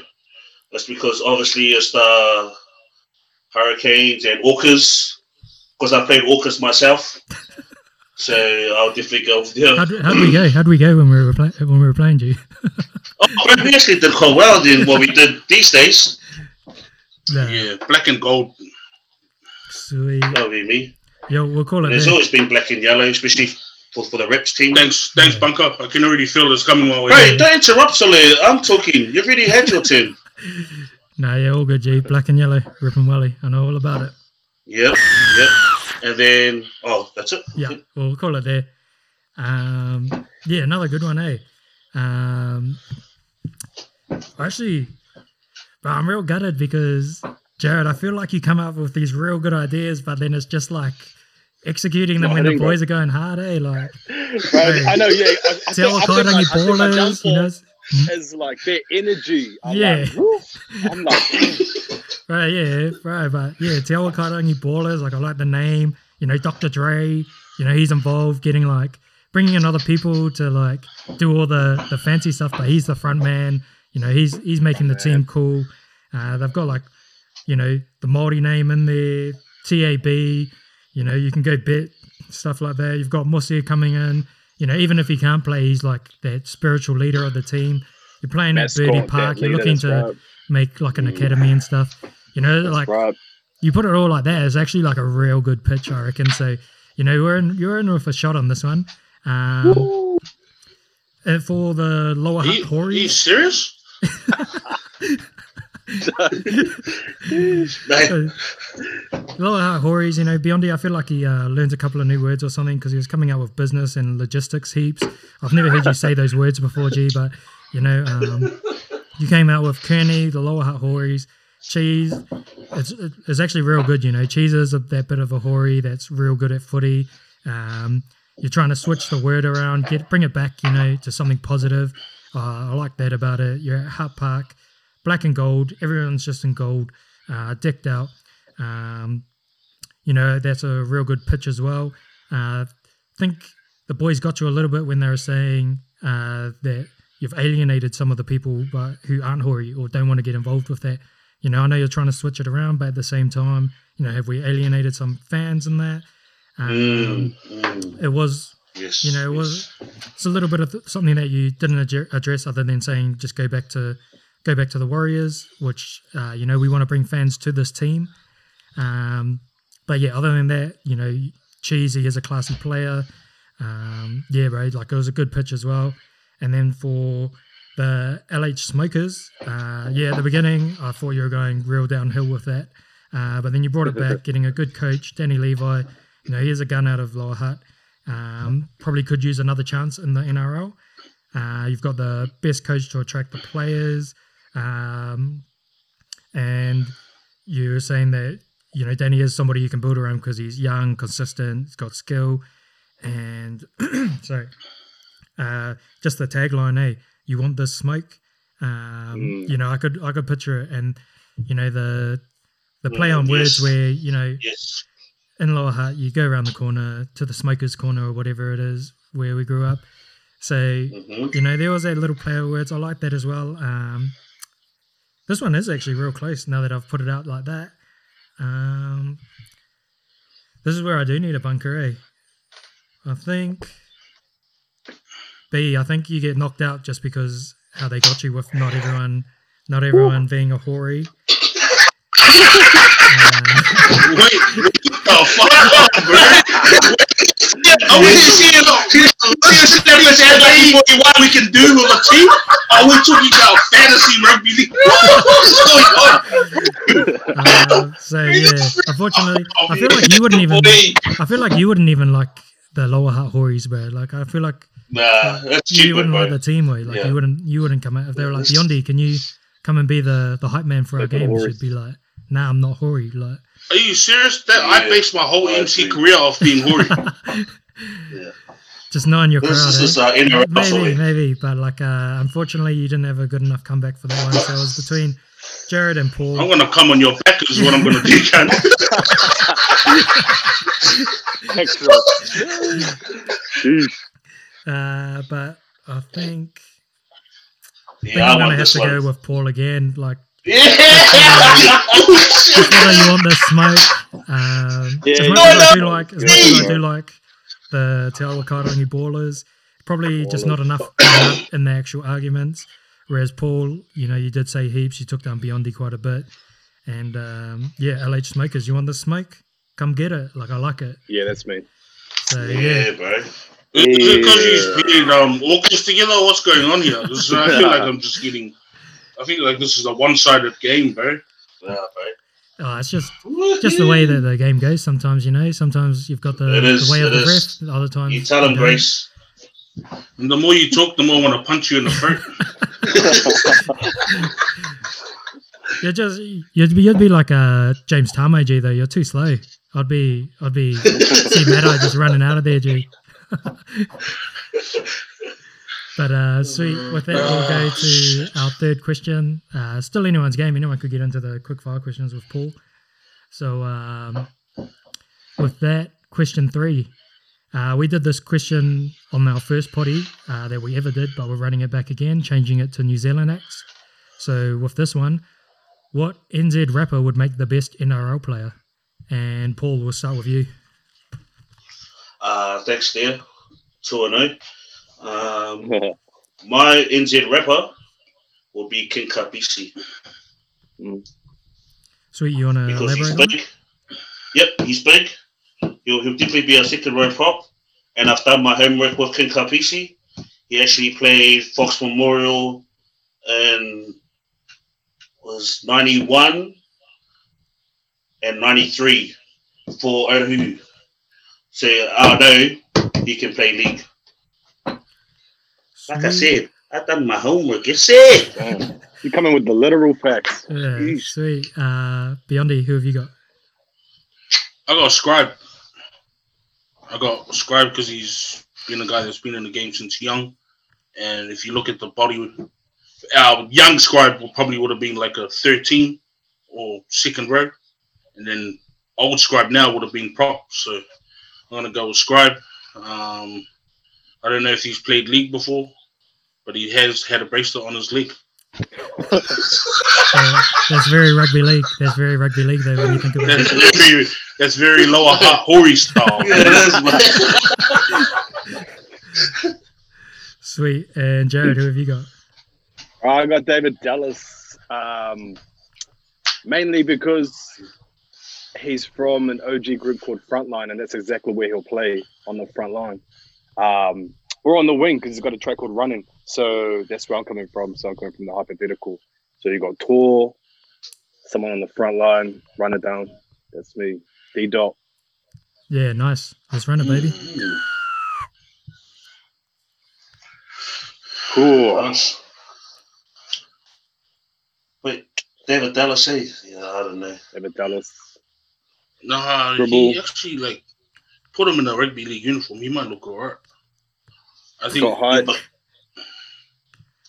was because obviously it's the Hurricanes and Orcas, because I played Orcas myself. (laughs) So I'll definitely go with them. How'd, how'd we go? How'd we go when we were play- when we were playing you? (laughs) Oh, we actually did quite well than what we did these days. No, Yeah, black and gold. Sweet. That would be me. Yo, we'll call it There's there. always been black and yellow, especially for, for the reps team. Thanks, thanks, bunker. I can already feel it's coming my way. Right, don't interrupt, Solly. I'm talking. You've already had your (laughs) turn. nah, yeah, all good, G. Black and yellow, Rip and Welly. I know all about it. Yep, yep. And then, oh, that's it. Yeah, we'll call it there. Um, yeah, another good one, eh? Um, actually, but I'm real gutted because Jared, I feel like you come up with these real good ideas, but then it's just like executing them No, when the boys are going hard, eh? Like, right? I know. Yeah, I, I (laughs) tell think, I what think, kind my, I of think ballers, you know? is like their energy. I'm Yeah. like. I'm like, (laughs) Right, yeah, right, but yeah, Tell Karangi Ballers, like I like the name, you know, Dr. Dre, you know, he's involved getting like bringing in other people to like do all the the fancy stuff, but he's the front man, you know, he's he's making the team cool. Uh, they've got like, you know, the Māori name in there, TAB, you know, you can go bit stuff like that. You've got Mose coming in, you know, even if he can't play, he's like that spiritual leader of the team. You're playing at Birdie Park, you're looking to right, make like an academy and stuff. You know, that's like right. you put it all like that, it's actually like a real good pitch, I reckon. So, you know, we're in you're in with a shot on this one. Um, for the lower you, are you serious? (laughs) (laughs) A lot of Hories, you know, Beyondy, I feel like he uh, learns a couple of new words or something because he was coming out with business and logistics heaps. I've never heard you say those words before, G, but, you know, um, you came out with Kearney, the Lower Hutt Hories, Cheese. It's, it's actually real good, you know. Cheese is a, that bit of a Hoary that's real good at footy. Um, you're trying to switch the word around, get bring it back, you know, to something positive. Uh, I like that about it. You're at Hutt Park, black and gold. Everyone's just in gold, uh, decked out. Um, you know, that's a real good pitch as well. Uh, think the boys got you a little bit when they were saying uh, that you've alienated some of the people but who aren't Hori or don't want to get involved with that. You know, I know you're trying to switch it around, but at the same time, you know, have we alienated some fans in that? Um, mm, It was yes. you know, it yes. was it's a little bit of something that you didn't address other than saying just go back to go back to the Warriors, which uh, you know we want to bring fans to this team. Um, but yeah, other than that, you know, Cheesy is a classy player. Um, yeah, bro, like it was a good pitch as well. And then for the LH Smokers, uh, yeah, at the beginning I thought you were going real downhill with that, uh, but then you brought it back, (laughs) getting a good coach, Danny Levi. You know, here's a gun out of Lower Hutt. Um, probably could use another chance in the NRL. Uh, you've got the best coach to attract the players, um, and you're saying that you know Danny is somebody you can build around because he's young, consistent, he's got skill, and (clears throat) sorry, uh, just the tagline, hey, you want this smoke? Um, Mm. You know, I could I could picture it, and you know the the play Mm, on words where you know Yes. in Lower Hutt, you go around the corner to the smokers' corner or whatever it is where we grew up. So, hmm you know, there was that little play of words. I like that as well. Um, this one is actually real close now that I've put it out like that. Um, this is where I do need a bunker, eh? I think B. I think you get knocked out just because how they got you with not everyone, not everyone being a Hori. (laughs) Um, Wait, oh fuck bro. Are we seeing this scenarios as like what we can do with a team? Are we talking about fantasy rugby league? What's going on? Uh, so yeah, unfortunately, I feel like you wouldn't even. I feel like you wouldn't even like the lower Hutt Hories, bro. Like I feel like Nah, that's you wouldn't bro. like the team way. Like Yeah. you wouldn't. You wouldn't come out if they were like Beyondy. Can you come and be the the hype man for our Like the. You'd be like, Nah, I'm not Hori. Like Are you serious? That I Yeah, based my whole I MC agree. career off being Hori. (laughs) Yeah. just knowing your This crowd. is eh? just uh, NRL maybe, story. maybe, but like uh, unfortunately, you didn't have a good enough comeback for that one. So it was between Jared and Paul. I'm gonna come on your back is what I'm gonna do, (laughs) Ken. Extra. (laughs) Jeez. Uh, but I think, I think Yeah, I I'm gonna have to one. go with Paul again. Like Yeah. whether you want the smoke. Um, Yeah, as much no, as I no, do like, as much as I do like the Te Awakato New Ballers, probably just not enough in the actual arguments. Whereas Paul, you know, you did say heaps. You took down Beyondy quite a bit, and um, yeah, LH Smokers. You want the smoke? Come get it. Like I like it. Yeah, that's me. So yeah, yeah, bro. Is it because he's playing um, orcas together? What's going on here? This is, I feel like I'm just getting. I feel like this is a one-sided game, bro. Nah, bro. oh, it's just just the way that the game goes. Sometimes you know. Sometimes you've got the, It is, the way of it the is. ref. Other times You tell him, don't. Grace. And the more you talk, the more I want to punch you in the throat. (laughs) You're just you'd be you'd be like a James Tamou G though. You're too slow. I'd be I'd be (laughs) see Matai just running out of there, G. (laughs) but uh, sweet. With that, we'll go to our third question. Uh, still anyone's game. Anyone could get into the quick fire questions with Paul. So um, with that, question three. Uh, we did this question on our first potty uh, that we ever did, but we're running it back again, changing it to New Zealand acts. So with this one, what NZ rapper would make the best NRL player? And Paul, we'll start with you. Uh, thanks, there. 2 0. Um, (laughs) my NZ rapper will be King Kapisi Sweet, you want to because he's elaborate on big. Yep, he's big. He'll, he'll definitely be a second row prop. And I've done my homework with King Kapisi. He actually played Fox Memorial and was 91 and 93 for Oahu. So I know he can play league. Like I said, I done my homework. You see? Damn. You coming with the literal facts. Yeah, Yeesh. sweet. Uh, Beyondy, who have you got? I got a scribe. I got a scribe because he's been a guy that's been in the game since young. And if you look at the body, our young scribe probably would have been like a 13 or second row. And then old scribe now would have been prop. So I'm going to go with scribe. Um, I don't know if he's played league before, but he has had a bracelet on his leg. Uh, that's very rugby league. That's very rugby league, though, when you think about That's it. very, that's very lower Hutt Hori style. Yeah, it is. Sweet. And Jared, who have you got? I got David Dallas, um, mainly because he's from an OG group called Frontline, and that's exactly where he'll play on the front line. Um, we're on the wing because he's got a track called Running, so that's where I'm coming from. So I'm coming from the hypothetical. So you got Tor, someone on the front line, run it down. That's me. D dot. Yeah, nice. Let's run it, baby. Cool. Nice. Wait, David Dallas, eh? Yeah, I don't know. David Dallas. Nah, Dribble. he actually like put him in a rugby league uniform. He might look alright. I think Got height.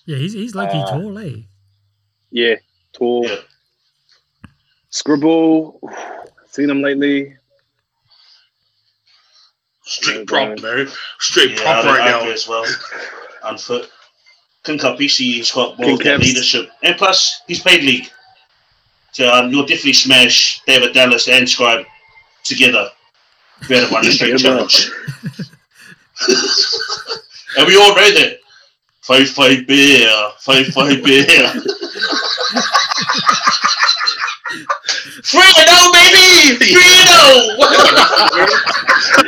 Yeah, he's he's lucky Uh, tall, eh? Yeah. tall. Yeah. Scribble. Seen him lately. straight prop, bro. Straight Yeah, prop right I now. as well. Unfit. King Kapisi, he's got more King of that Caps. leadership. And plus, he's played league. So um, you'll definitely smash David Dallas and Scribe together. Better one (laughs) straight challenge. (laughs) and we all know that. Five five beer, five five (laughs) beer. Fredo, baby! Fredo!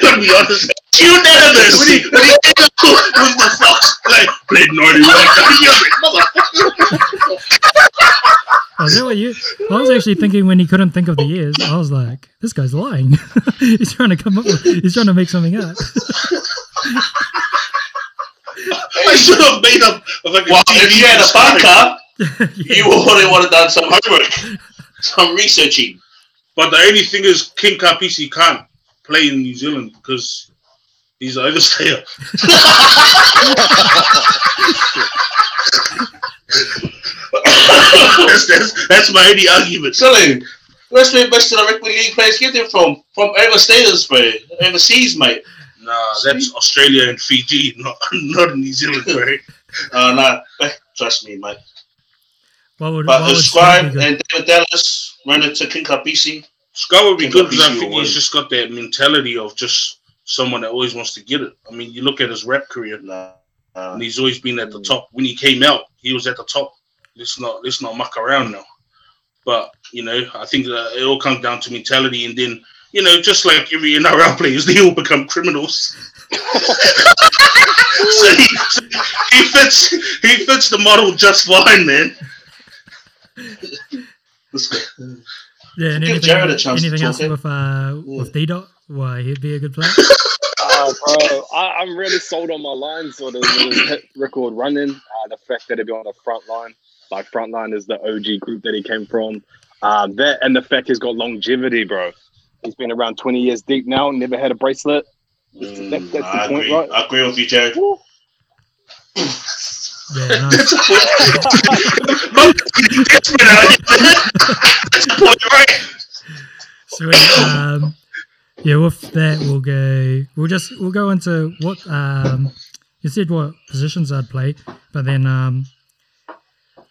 to be honest, Unanimous! when he, when he came out with the fox, like, played (laughs) 91. Oh, is that what you? I was actually thinking when he couldn't think of the years, I was like, this guy's lying. (laughs) he's trying to come up with, he's trying to make something up. I should have made up a fucking Well, if you had a bunker, (laughs) Yeah. you would have done some homework, some researching. But the only thing is, King Kapisi can't play in New Zealand because he's an overstayer. (laughs) that's, that's, that's my only argument. Silly. Where's where most of the rugby league players get them from? From overseas, bro. Overseas, mate. Nah, that's Australia and Fiji, (laughs) not not New Zealand, right? (laughs) Uh, no, eh, trust me, mate. What would, But what the would Scribe Scribe be good? and David Dallas run into King Kapisi. Scott would be King good because I think he's just got that mentality of just someone that always wants to get it. I mean, you look at his rap career, Nah, uh, and he's always been at the top. When he came out, he was at the top. Let's not let's not muck around now. But you know, I think uh, it all comes down to mentality, and then you know, just like you every NRL players, they all become criminals. so he, he fits he fits the model just fine, man. Yeah, and Give anything, Jared a chance to anything else eh? with uh, with D dot? Why he'd be a good player? Oh, (laughs) bro, I, I'm really sold on my line. So the, the hit record running, uh, the fact that he'd be on the front line, like front line is the OG group that he came from. Um, that and the fact he's got longevity, bro. He's been around 20 years deep now, never had a bracelet. Mm, That- that's the I point, agree. right? I agree with you, Jared. Woo. (laughs) Yeah, nice. That's a point. Not desperate out here. That's a point, right? Sweet. Um, yeah, with that we'll go. We'll just we'll go into what um, you said what positions I'd play, but then um,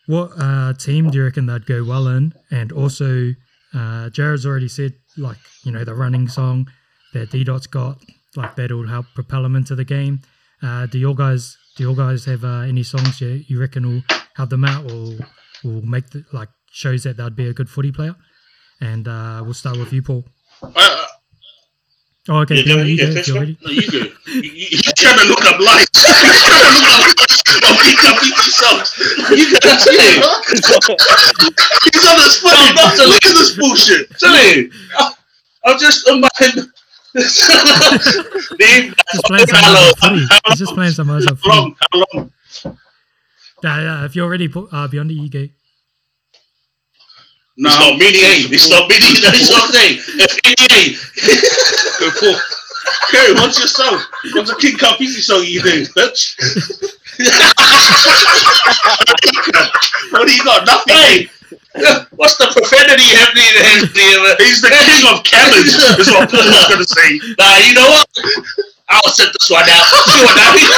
what uh, team do you reckon they'd go well in? And also, uh, Jared's already said like you know the running song that D Dot's got, like that'll help propel them into the game. Uh, do your guys do your guys have uh, any songs you, you reckon will help them out or will make the, like shows that they'd be a good footy player? And uh, we'll start with you, Paul. Uh, Oh, okay. Yeah, do go- you you go, go if first, you're bro. no, you go. You, you, you're trying to look up lights. (laughs) You're trying to look up Kapisi songs. You can (laughs) tell you. He's on his foot. I'm look at this bullshit. Tell you. I'm just on my. (laughs) Leave Just playing some Hello. Mozart. He's just playing some Mozart How footy. long? How long? Yeah, yeah, if you're ready, pu- uh, beyond the E gate. No, It's not mini A. It's not mini. It's not A. It's mini Go for. Kerry, what's your song? What's a King Kapisi song you do, bitch? What do you got? Nothing. Hey, what's the profanity happening there? He's the king of cannons, is what Paul was going (laughs) to say. Nah, you know what? I'll set this one out. See what I mean?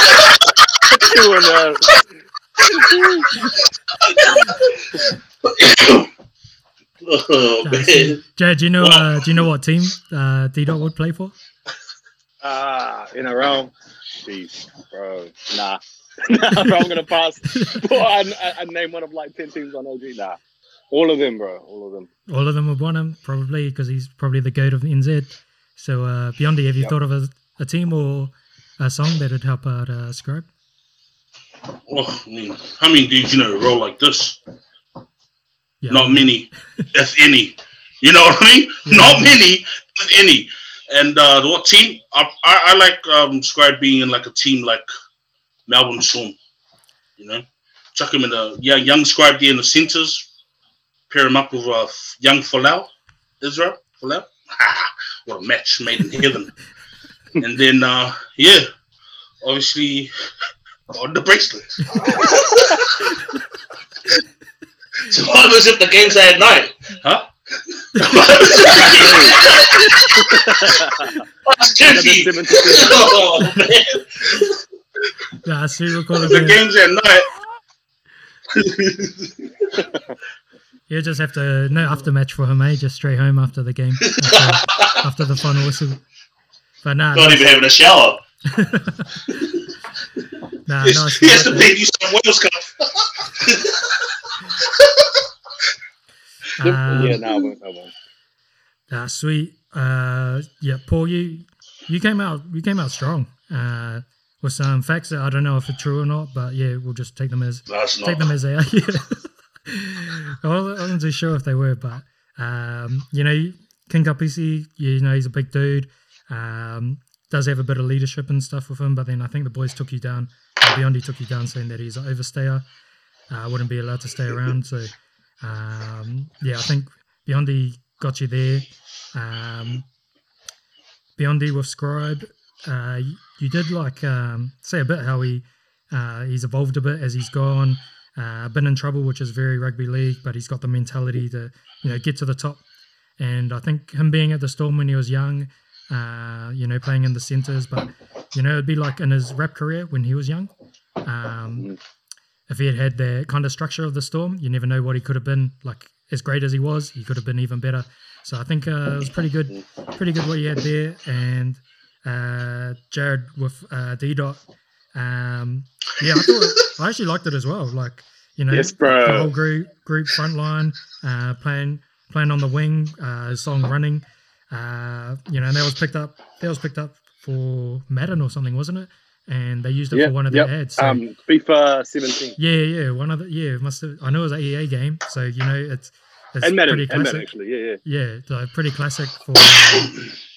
Doing, uh, Oh, Uh, man. Jared, do you know? Uh, do you know what team uh, D Dot would play for? Ah, in a row. Jeez, bro. Nah. Nah, (laughs) bro, I'm gonna pass. Bro, I, I, I name one of like ten teams on OG. Nah, all of them, bro. All of them. All of them would want him probably because he's probably the goat of NZ. So uh, Beyondy, have you Yep. thought of a, a team or a song that would help out uh, Scribe? Oh, I mean, how many dudes you know roll like this? Yeah, Not many, if any. You know what I mean? Yeah. Not many, if any. And uh, what team? I, I, I like um, Scribe being in like a team like Melbourne Storm. You know, chuck him in the yeah, young Scribe there in the centres. Pair him up with uh, young Folau, Israel Folau. (laughs) what a match made in heaven. (laughs) and then uh, yeah, obviously (laughs) on the bracelet. So what happens if the game's at night? Huh? That's Another tricky. seven to seven. Oh, man. Yeah, see, we'll call the game's at night. You just have to no aftermatch for him, eh? Just straight home after the game, after, after the final whistle. But nah, Not even having a shower. (laughs) nah, Yes, nice. he has to pay you some Wales Cup. (laughs) Um, yeah, no, I won't. I won't. Ah, sweet. Uh, yeah, Paul, you you came out you came out strong. Uh, with some facts that I don't know if it's true or not, but yeah, we'll just take them as That's take not. them as they are. (laughs) Yeah. I wasn't too sure if they were, but um, you know, King Kapisi, you know, he's a big dude. Um, does have a bit of leadership and stuff with him, but then I think the boys took you down. uh, Beyondy took you down, saying that he's an overstayer. Uh, wouldn't be allowed to stay around. So um, yeah, I think Beyondy got you there. Um, Beyondy with Scribe, uh, you, did like um, say a bit how he uh, he's evolved a bit as he's gone. Uh, been in trouble, which is very rugby league, but he's got the mentality to you know get to the top. And I think him being at the Storm when he was young, uh, you know, playing in the centres, but you know, it'd be like in his rap career when he was young. Um, if he had had the kind of structure of the Storm, you never know what he could have been. Like as great as he was, he could have been even better. So I think uh, it was pretty good, pretty good what you had there. And uh, Jared with uh, D dot. Um, yeah, I thought I actually liked it as well. Like you know, Yes, the whole group group front line uh, playing playing on the wing, uh, song running. Uh, you know, and that was picked up. That was picked up for Madden or something, wasn't it? And they used it Yeah, for one of their yep. ads. So, Um, FIFA 17 yeah, yeah, one of the yeah, must have. I know it was an EA game, so you know it's it's and Madden, pretty and classic. Madden actually. Yeah, yeah. Yeah, so pretty classic for (coughs)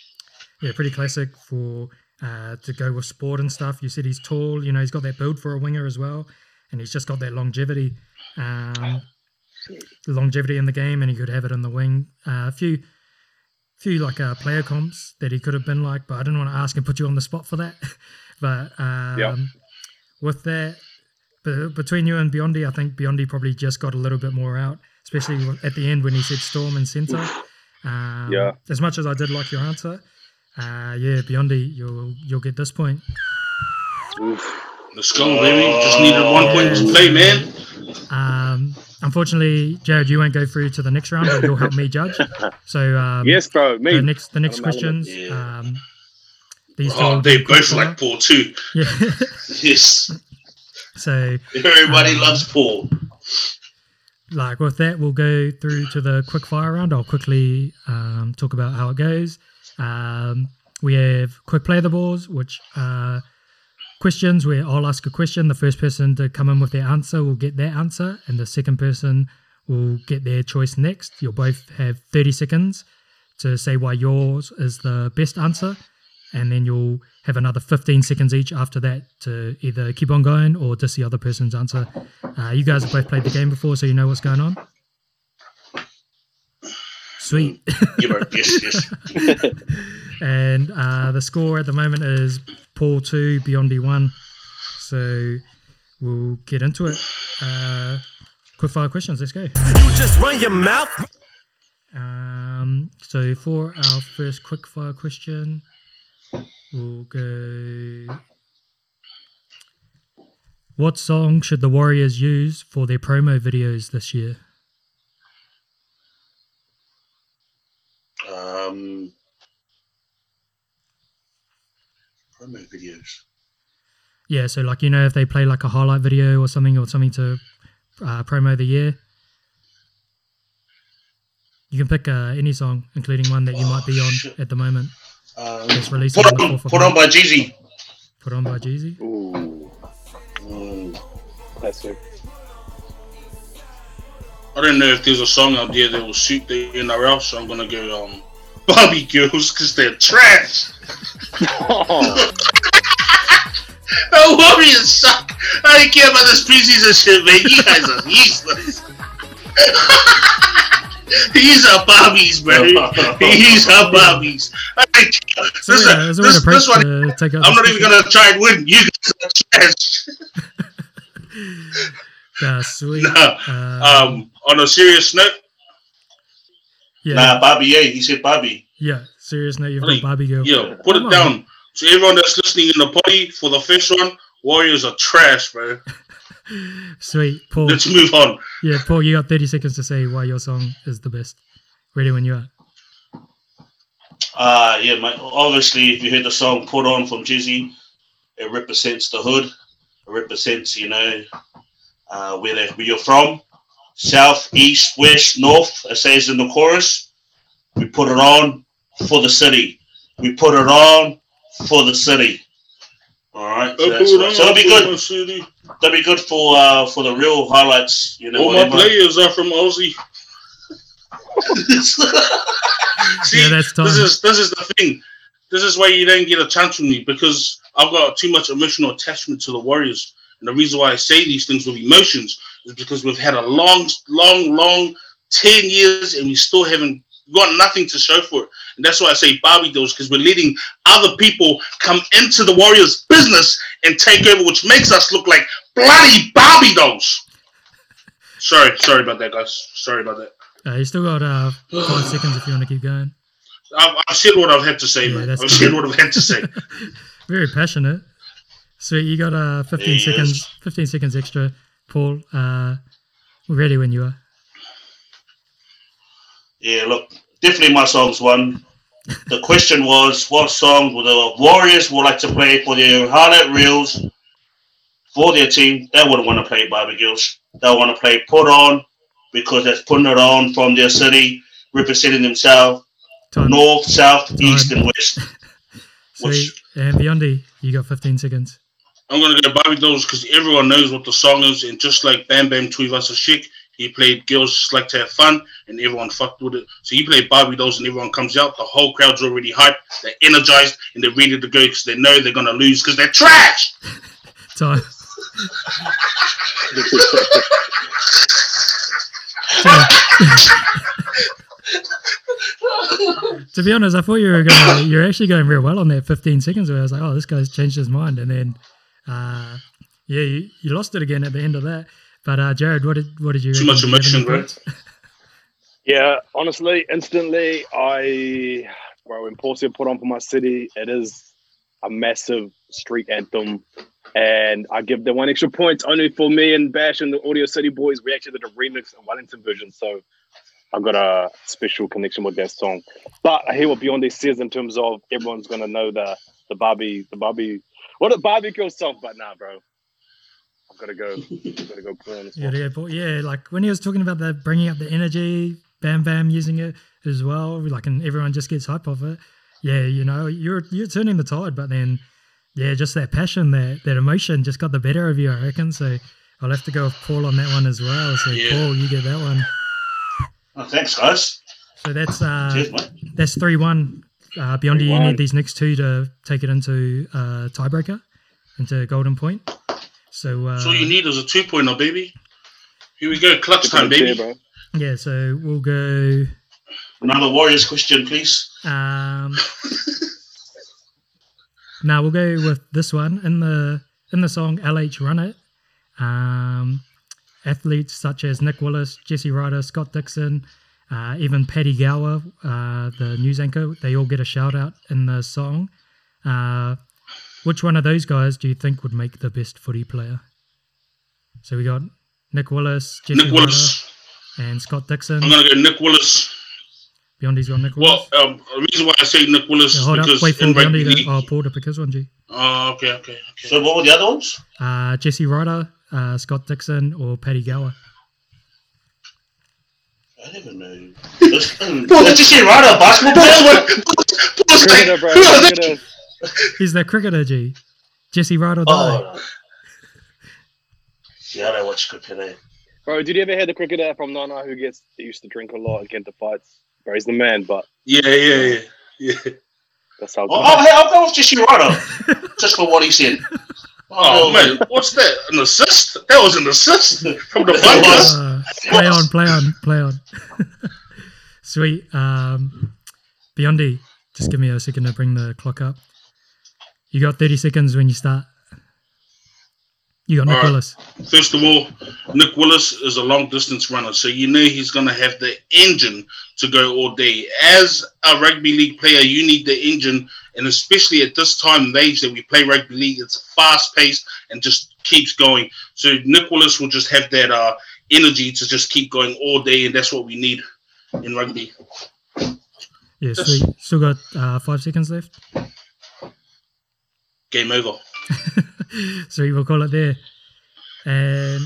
yeah, pretty classic for uh, to go with sport and stuff. You said he's tall, you know, he's got that build for a winger as well, and he's just got that longevity, um, longevity in the game, and he could have it in the wing. Uh, a few, few like uh, player comps that he could have been like, but I didn't want to ask and put you on the spot for that. (laughs) but um, Yeah. with that, be- between you and Beyondy, I think Beyondy probably just got a little bit more out, especially at the end when he said Storm and Centre. Um, Yeah. As much as I did like your answer, uh, yeah, Beyondy, you'll you'll get this point. Oof. Let's go, baby. Just needed one point to play, man. Um, unfortunately, Jared, you won't go through to the next round, but you'll help me judge. So um, yes, bro. Me. the next the next I'm an element. questions. Yeah. Um, these two Oh, will they both fire. like Paul too. Yeah. (laughs) Yes. so Everybody Um, loves Paul. like with that, we'll go through to the quick fire round. I'll quickly um, talk about how it goes. Um, we have quick play the balls, which uh, questions where I'll ask a question. The first person to come in with their answer will get their answer, and the second person will get their choice next. You'll both have 30 seconds to say why yours is the best answer, and then you'll have another 15 seconds each after that to either keep on going or diss the other person's answer. Uh, you guys have both played the game before, so you know what's going on. Sweet. (laughs) Yeah, bro. Yes, yes. (laughs) and uh, the score at the moment is Paul 2, Beyondy 1. So we'll get into it. Uh, quick fire questions, let's go. You just run your mouth. Um, so for our first quick fire question, we'll go. What song should the Warriors use for their promo videos this year? Um, promo videos. Yeah, so like you know, if they play like a highlight video or something or something to uh, promo the year, you can pick uh, any song, including one that you might be Oh, on shit. at the moment. Um, It's released put on the on, 4th of put on by Jeezy. Put on by Jeezy. Ooh, Mm, that's it. I don't know if there's a song out there that will suit the NRL, so I'm gonna go um (laughs) Barbie Girls because they're trash. (laughs) Oh, The Warriors suck. I don't care about this of shit, man. You guys are useless. (laughs) These are Barbies, bro. These are Barbies. I don't care. So This, yeah, it's a weird this, approach this one, to take out I'm not even gonna try and win. You guys are trash. Yeah, (laughs) sweet. Nah, Um, um, on a serious note, yeah, Nah, Bobby, yeah, he said Bobby. yeah. Serious note, you've got Barbie Girl. yo, put Come it on. down. So everyone that's listening in the party for the first one, Warriors are trash, bro. (laughs) Sweet, Paul. Let's move on. Yeah, Paul, you got 30 seconds to say why your song is the best. Ready when you are. Uh, yeah, mate. Obviously, if you heard the song "Put On" from Jeezy, it represents the hood. It represents, you know, uh, where they, where you're from, south, east, west, north. It says in the chorus. We put it on for the city. We put it on for the city. All right, so, that's what- so it'll be good. That'll be good for uh, for the real highlights. You know, All my players are from Aussie. See, (laughs) Yeah, that's time. this is this is the thing. This is why you don't get a chance from me because I've got too much emotional attachment to the Warriors. And the reason why I say these things with emotions is because we've had a long, long, long ten years and we still haven't got nothing to show for it. And that's why I say Barbie dolls because we're letting other people come into the Warriors' business and take over, which makes us look like bloody Barbie dolls. Sorry, sorry about that, guys. Sorry about that. Uh, you still got uh, five seconds if you want to keep going. I've, I've said what I've had to say, Yeah, man. I've good. said what I've had to say. (laughs) Very passionate. Sweet, you got uh, 15 Yes. seconds 15 seconds extra. Paul, uh, ready when you are. Yeah, look, definitely my song's one. The question was, what song would the Warriors would like to play for their highlight reels for their team? They wouldn't want to play Barbie Girls. They want to play Put On because that's putting it on from their city, representing themselves Time. north, south, east, and west. (laughs) Sweet. And Beyondy, you got 15 seconds. I'm gonna go Barbie Dolls because everyone knows what the song is, and just like Bam Bam Tuivasa-Sheck, he played Girls Just Like to Have Fun, and everyone fucked with it. So he played Barbie Dolls, and everyone comes out. The whole crowd's already hyped, they're energized, and they're ready to go because they know they're gonna lose because they're trash. (laughs) Time. (laughs) to be honest, I thought you were going. You're actually going real well on that 15 seconds. Where I was like, oh, this guy's changed his mind, and then, uh, yeah, you, you lost it again at the end of that. But uh, Jared, what did what did you? Too much Do you have any emotion, bro. (laughs) Yeah, honestly, instantly, I well, when Portia put on for my city, it is a massive street anthem, and I give them one extra point only for me and Bash and the Audio City boys. We actually did a remix and Wellington version, so I've got a special connection with that song. But I hear what Beyondy says in terms of everyone's gonna know the the Barbie, the Barbie, what a barbecue song. But nah, bro, I've gotta go. I've gotta go put on this Yeah, one. to go Paul. yeah, like when he was talking about the bringing up the energy, Bam Bam using it as well, like and everyone just gets hype off it. Yeah, you know, you're you're turning the tide, but then yeah, just that passion, that that emotion, just got the better of you, I reckon. So I'll have to go with Paul on that one as well. So Yeah. Paul, you get that one. Oh, thanks, guys. So that's uh, Cheers, that's three one. Uh, beyond you need these next two to take it into uh, tiebreaker, into golden point. So uh, So all you need is a two pointer, baby. Here we go, clutch time, baby. bro. yeah, so we'll go. Another Warriors question, please. Um, (laughs) now we'll go with this one in the in the song "LH Run It." Um, athletes such as Nick Willis, Jesse Ryder, Scott Dixon, uh, even Paddy Gower, uh, the news anchor, they all get a shout out in the song. Uh, which one of those guys do you think would make the best footy player? So we got Nick Willis, Jesse Nick Willis. Ryder, and Scott Dixon. I'm gonna go Nick Willis. Beyondy's got Nick Willis. Well, um, the reason why I say Nick Willis Yeah, is hold up, because wait for in rugby Beyondy to. Oh, Paul to pick his one, G. Oh, okay, okay, okay. So what were the other ones? Uh, Jesse Ryder, uh, Scott Dixon, or Paddy Gower. I never know. (laughs) Let's just say right a basketball player. Paul's like, Cricketer, bro. who are they? Cricketer. He's the cricketer, G. Jesse Ryder die. Oh. Yeah, I don't watch cricket. Eh? Bro, did you ever hear the cricketer from Nana who gets used to drink a lot and get into fights? Bro, he's the man, but Yeah, yeah, yeah, yeah. that's how. Oh, I'll, I'll go with Jesse Ryder, (laughs) just for what he said. Oh man, what's that? An assist? That was an assist from the It bunkers. Uh, play on, play on, play (laughs) on. Sweet. Um, Beyondy, just give me a second to bring the clock up. You got 30 seconds when you start. You got Nick All right. Willis. First of all, Nick Willis is a long distance runner, so you know he's going to have the engine to go all day. As a rugby league player, you need the engine, and especially at this time and age that we play rugby league, it's fast paced and just keeps going. So Nick Willis just have that uh, energy to just keep going all day, and that's what we need in rugby. Yeah, sweet. Still got uh, five seconds left. Game over. (laughs) so we'll call it there. And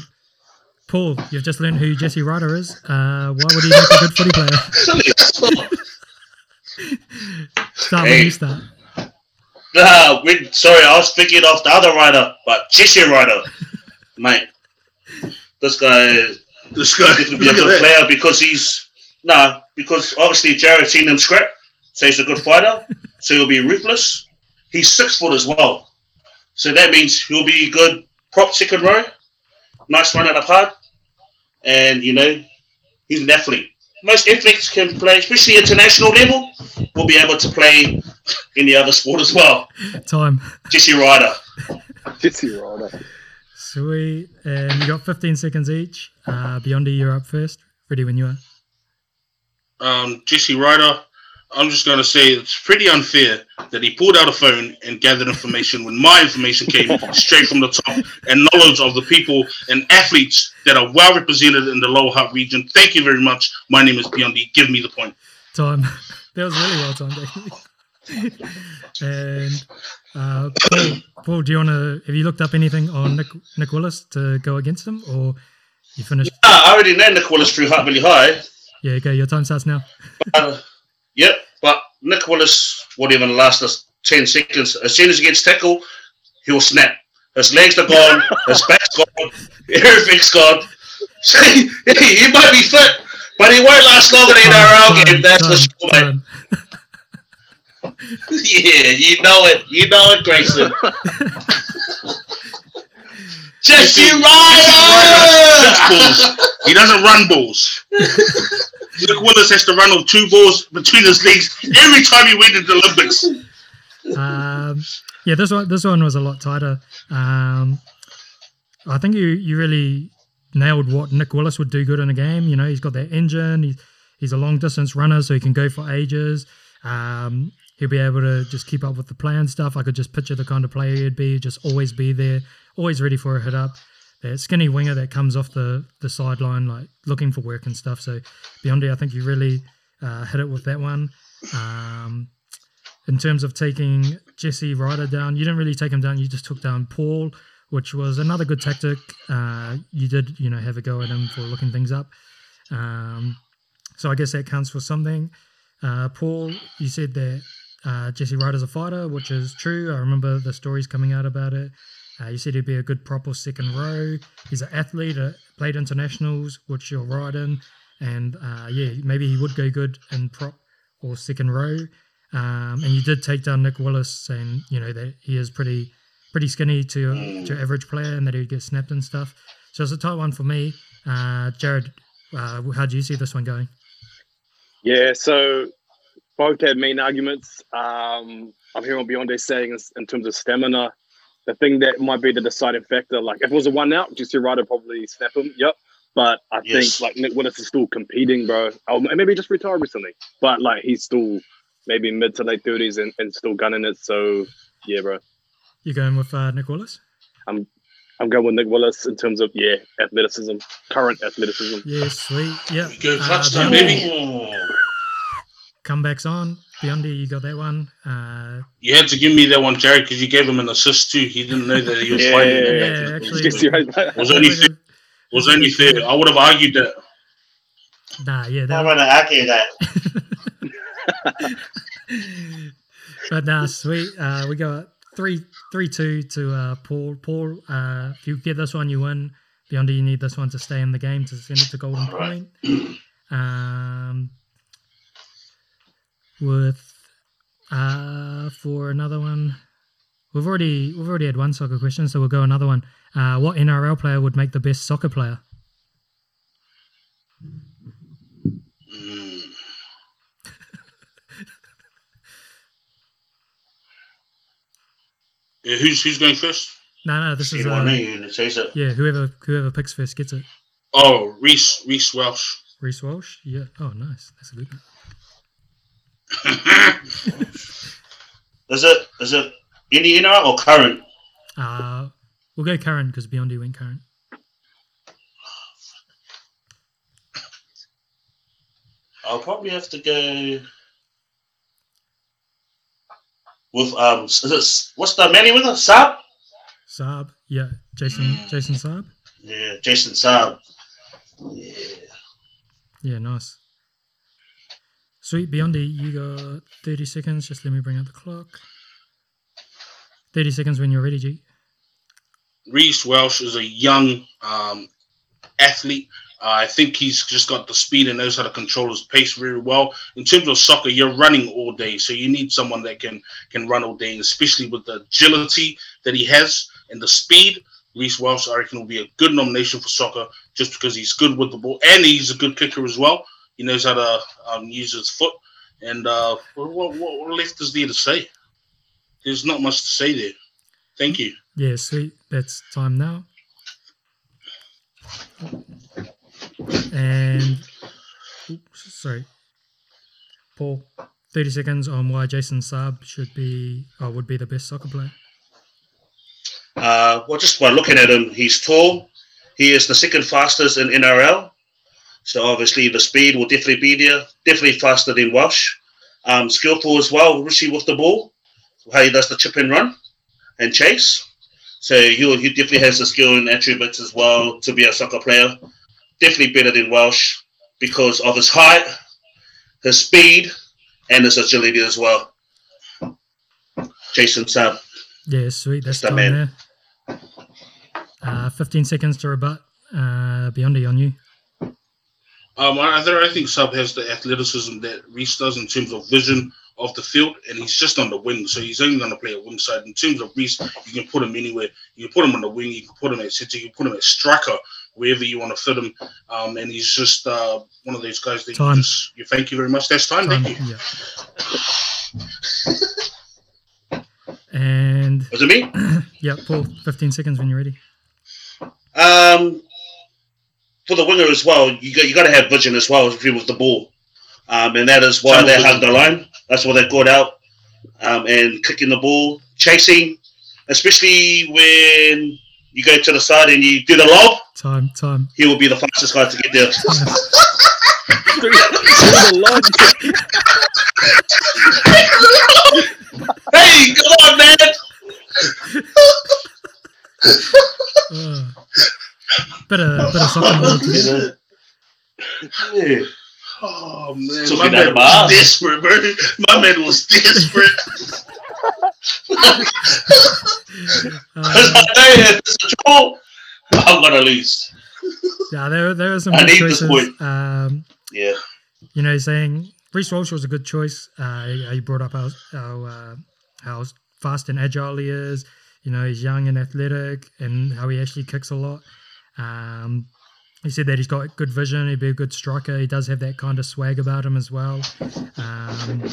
Paul, you've just learned who Jesse Ryder is. Uh, why would he make a good footy player? (laughs) (laughs) Start when you start. (laughs) Nah, we, sorry, I was thinking of the other rider, but Jesse Ryder, (laughs) mate. This guy This guy, could be a look good (laughs) player because he's nah, because obviously Jared's seen him scrap, so he's a good fighter, so he'll be ruthless. He's six foot as well, so that means he'll be good prop second row, nice run at the park, and you know he's an athlete. Most athletes can play, especially international level, will be able to play in the other sport as well. Time. Jesse Ryder. Jesse Ryder. Sweet. And you got 15 seconds each. Uh, Beyondy, you're up first. Ready when you are. um, Jesse Ryder, I'm just going to say it's pretty unfair that he pulled out a phone and gathered information when my information came straight from the top and knowledge of the people and athletes that are well represented in the Lower Hutt region. Thank you very much. My name is Beyondy. Give me the point. Time. (laughs) that was really well timed, actually. And uh, Paul, Paul, do you want to? Have you looked up anything on Nick, Nick Willis to go against him, or you finished? Ah, I already know Nick Willis through really high. Yeah, okay. Your time starts now. Uh, yep, but Nick Willis won't even last us 10 seconds. As soon as he gets tackled, he'll snap. His legs are gone, his back's gone, (laughs) everything's gone. (laughs) So he, might be fit, but he won't last longer than an NRL game, that's for sure, mate. (laughs) time. Yeah, you know it. You know it, Grayson. Jesse Jesse Ryder! balls. He doesn't run balls. Nick Willis has to run on two balls between his legs every time he went into the Olympics. um, yeah, this one this one was a lot tighter. Um, I think you you really nailed what Nick Willis would do good in a game. You know, he's got that engine. He's he's a long distance runner, so he can go for ages. Um, he'll be able to just keep up with the play and stuff. I could just picture the kind of player he'd be, just always be there, always ready for a hit up. That skinny winger that comes off the the sideline, like looking for work and stuff. So Beyondy, I think you really uh, hit it with that one. Um, in terms of taking Jesse Ryder down, you didn't really take him down. You just took down Paul, which was another good tactic. Uh, you did, you know, have a go at him for looking things up. Um, so I guess that counts for something. Uh, Paul, you said that uh, Jesse Ryder's a fighter, which is true. I remember the stories coming out about it. Uh, you said he'd be a good prop or second row. He's an athlete, uh, played internationals, which you're right in. And uh, yeah, maybe he would go good in prop or second row. Um, and you did take down Nick Willis, saying you know that he is pretty pretty skinny to to average player, and that he'd get snapped and stuff. So it's a tight one for me. Uh, Jared, uh, how do you see this one going? Yeah, so both had main arguments. Um, I'm hearing what Beyondy saying is, in terms of stamina. The thing that might be the deciding factor, like if it was a one out, Jesse Ryder probably snap him. Yep. But I Yes. think like Nick Willis is still competing, bro. Oh, maybe he just retired recently, but like he's still maybe mid to late thirties and, and still gunning it. So yeah, bro. You going with uh, Nick Willis? I'm I'm going with Nick Willis in terms of yeah athleticism, current athleticism. Yeah, sweet. Yeah. Go Uh, clutch time, baby. Comebacks on. Beyondy, you got that one. Uh, You had to give me that one, Jared, because you gave him an assist too. He didn't know that he was Yeah, fighting. yeah, in yeah, actually- Jesse Ryder. was only fair. was only fair. I would have argued that. Nah, yeah, I'm that gonna argue that. (laughs) but nah, sweet. Uh, we got three, three, two to uh, Paul. Paul, uh, if you get this one, you win. Beyond you need this one to stay in the game to send it to Golden Point. Um, with uh, for another one, we've already we've already had one soccer question, so we'll go another one. Uh, what NRL player would make the best soccer player? Mm. (laughs) Yeah, who's who's going first? No, no, this See is what I uh, mean? It says it. yeah. Whoever whoever picks first gets it. Oh, Reese Reece Walsh. Reece Walsh, Yeah. Oh, nice. That's a good one. (laughs) Is it is it in the inner or current? Uh, we'll go current because Beyond you went current. I'll probably have to go with um. Is it, what's the man with it? Saab? Saab. Yeah. Jason Jason Saab. Yeah, Jason Saab. Yeah. Yeah, nice. Sweet. Beyondy, you got 30 seconds. Just let me bring up the clock. 30 seconds when you're ready, G. Reece Walsh is a young um, athlete. Uh, I think he's just got the speed and knows how to control his pace very well. In terms of soccer, you're running all day, so you need someone that can can run all day, especially with the agility that he has and the speed. Reece Walsh, I reckon, will be a good nomination for soccer just because he's good with the ball and he's a good kicker as well. He knows how to um, use his foot. And uh, what, what, what left is there to say? There's not much to say there. Thank you. Yeah, sweet. That's time now. And oops, sorry, Paul. Thirty seconds on why Jason Saab should be or would be the best soccer player. Uh, well, just by looking at him, he's tall. He is the second fastest in NRL. So obviously the speed will definitely be there. Definitely faster than Walsh. Um, skillful as well, Rishi with the ball. How he does the chip and run and chase. So he, he definitely has the skill and attributes as well to be a soccer player. Definitely better than Walsh because of his height, his speed, and his agility as well. Jason Saab. Yeah, sweet. That's That's the man. there. Uh, Fifteen seconds to rebut. Uh, Beyondy on you. Um, I, I think Saab has the athleticism that Reece does in terms of vision of the field, and he's just on the wing, so he's only going to play at wing side. In terms of Reece, you can put him anywhere. You can put him on the wing, you can put him at center, you can put him at striker, wherever you want to fit him. Um, and he's just uh, one of those guys that Time. you just you thank you very much. That's time. Time. Thank you. Yeah. And Was it me? (clears throat) yeah, Paul. Fifteen seconds when you're ready. Um, for the winger as well, you got you got to have vision as well if you're with the ball, um, and that is why Tunnel they vision. hug the line. That's why they got out um, and kicking the ball, chasing, especially when you go to the side and you do the lob. Time. Time. He will be the fastest guy to get there. (laughs) hey, come on, man! Bit of bit of soccer knowledge (laughs) there. Yeah. Oh man, Took my me down the man was bar. desperate, bro. My man was desperate. Um, (laughs) hey, it's a draw. I'm gonna lose. yeah, there, there are some I good need this choices. point. Um, Yeah. you know, saying Reece Walsh was a good choice. Uh, he he brought up how how, uh, how fast and agile he is. You know, he's young and athletic, and how he actually kicks a lot. Um, he said that he's got good vision. He'd be a good striker. He does have that kind of swag about him as well. Um,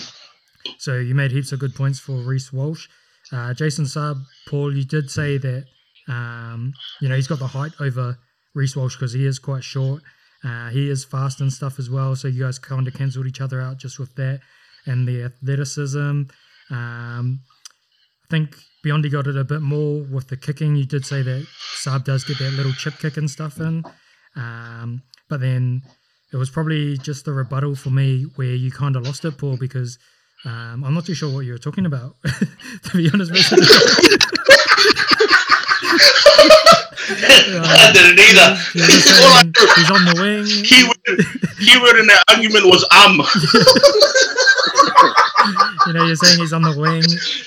so you made heaps of good points for Reece Walsh. Uh, Jason Saab, Paul, you did say that um, you know he's got the height over Reece Walsh because he is quite short. Uh, he is fast and stuff as well. So you guys kind of cancelled each other out just with that and the athleticism. Um, I think Beyondy got it a bit more with the kicking. You did say that Saab does get that little chip kick and stuff in. Um, but then it was probably just the rebuttal for me where you kind of lost it, Paul, because um, I'm not too sure what you were talking about, (laughs) to be honest with you. I didn't either. Were just saying he's on the wing. keyword, keyword in that argument was um. (laughs) you know, you're saying he's on the wing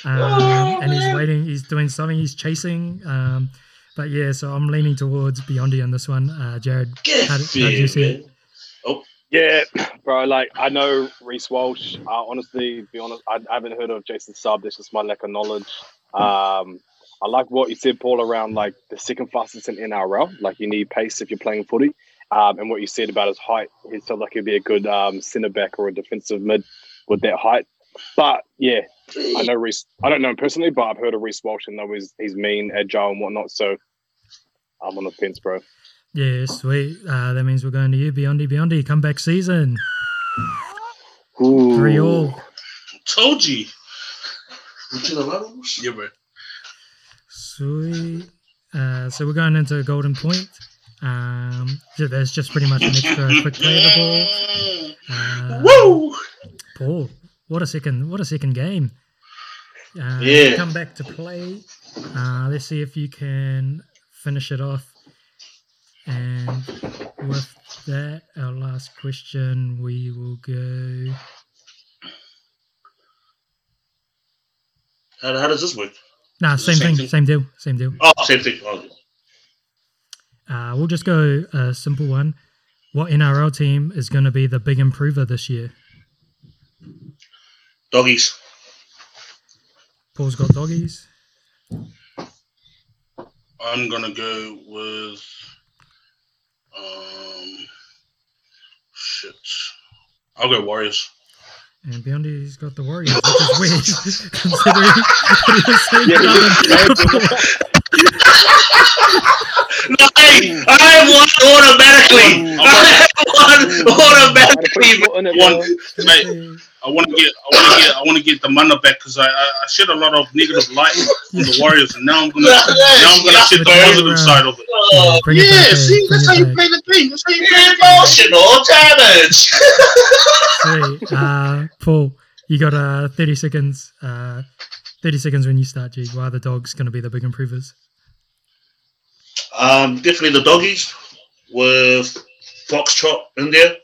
um, and he's waiting, he's doing something, he's chasing. Um, but yeah, so I'm leaning towards Beyondy on this one. Uh, Jared, How did- how did you see it? man. Yeah, (clears throat) bro. Like I know Reece Walsh. Uh, honestly, be honest, I, I haven't heard of Jason Saab. This is my lack of knowledge. Um, I like what you said, Paul, around like the second fastest in NRL. Like you need pace if you're playing footy. Um, and what you said about his height, he felt like he'd be a good um, centre back or a defensive mid with that height. But yeah, I know Reece. I don't know him personally, but I've heard of Reece Walsh and know he's he's mean, agile, and whatnot. So I'm on the fence, bro. yeah, sweet. Uh, that means we're going to you, Beyondy, Beyondy, comeback season. Ooh. Three all. Told you. Would you the levels? Yeah, bro. Sweet. Uh, so we're going into Golden Point. Um, so there's just pretty much an extra quick play of the ball. Uh, Woo! Paul, what a second! What a second game. Uh, Yeah. Come back to play. Uh, let's see if you can finish it off. And with that, our last question, we will go. How, how does this work? Nah, same same thing, thing? same deal, same deal. Oh, same thing. Oh, Uh, we'll just go a simple one. What NRL team is going to be the big improver this year? Doggies. Paul's got doggies. I'm gonna go with um shit. I'll go Warriors. And Beyondy's got the Warriors, which is weird, (laughs) considering that he was saying Yeah, Southern yeah. before. No, hey, I have one automatically. I have one automatically. One, mate. I want to get, I want to get, I want to get the mana back because I, I, I shed a lot of negative light on the Warriors, and now I'm gonna, now I'm gonna shed the positive side of it. Oh, Bring it Yeah, back, see, that's how you play the game. That's how you play the game. Emotional damage. Sweet. Uh, Paul, you got uh, 30 seconds. Uh, 30 seconds when you start, G. Why are the dogs going to be the big improvers? Um, definitely the doggies with Foxtrot in there.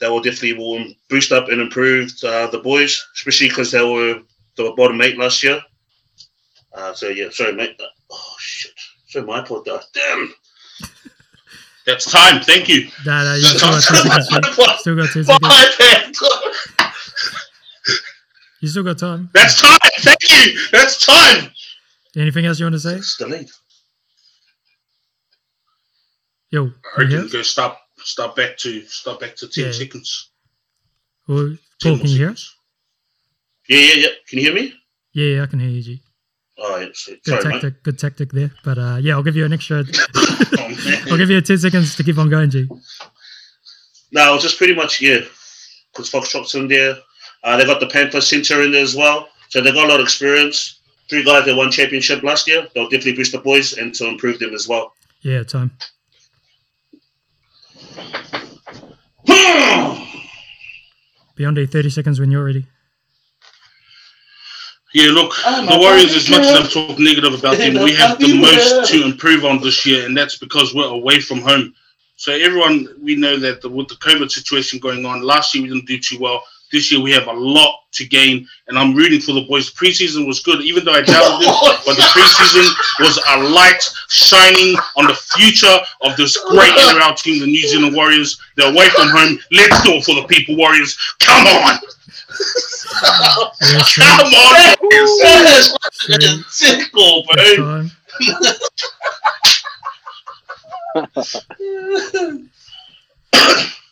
That will definitely will boost up and improve uh, the boys, especially because they were the bottom eight last year. Uh, so yeah, sorry mate. Oh shit, So my fault. though. Damn. That's time. Thank you. You still got two seconds. Still got two My seconds. bad. (laughs) You still got time. That's time. Thank you. That's time. Anything else you want to say? It's the lead. Yo, I you reckon hear? go stop, stop back to, stop back to ten Yeah. seconds. Well, 10 Paul, can you hear us? seconds. Yeah, yeah, yeah. Can you hear me? Yeah, yeah, I can hear you, G. Oh, yeah, so- Good sorry, mate. tactic, good tactic there. But uh, yeah, I'll give you an extra. (laughs) Oh. I'll give you 10 seconds to keep on going, G. No, just pretty much yeah. Because Fox Foxtrot's in there. Uh, they got the Panther Centre in there as well. So they got a lot of experience. Three guys that won championship last year. They'll definitely boost the boys and to improve them as well. Yeah, time. Hmm. Beyond 30 seconds when you're ready. Yeah, look, I'm the a Warriors, as much as happy I've talked negative about them, we have the most to improve on this year, and that's because we're away from home. So everyone, we know that the, with the COVID situation going on, last year we didn't do too well. This year we have a lot to gain, and I'm rooting for the boys. Preseason was good, even though I doubted it, (laughs) but the preseason was a light shining on the future of this great (laughs) NRL team, the New Zealand Warriors. They're away from home. Let's do it for the people, Warriors. Come on, come on, Warriors. That's Three. fucking sick goal, Next bro. (laughs)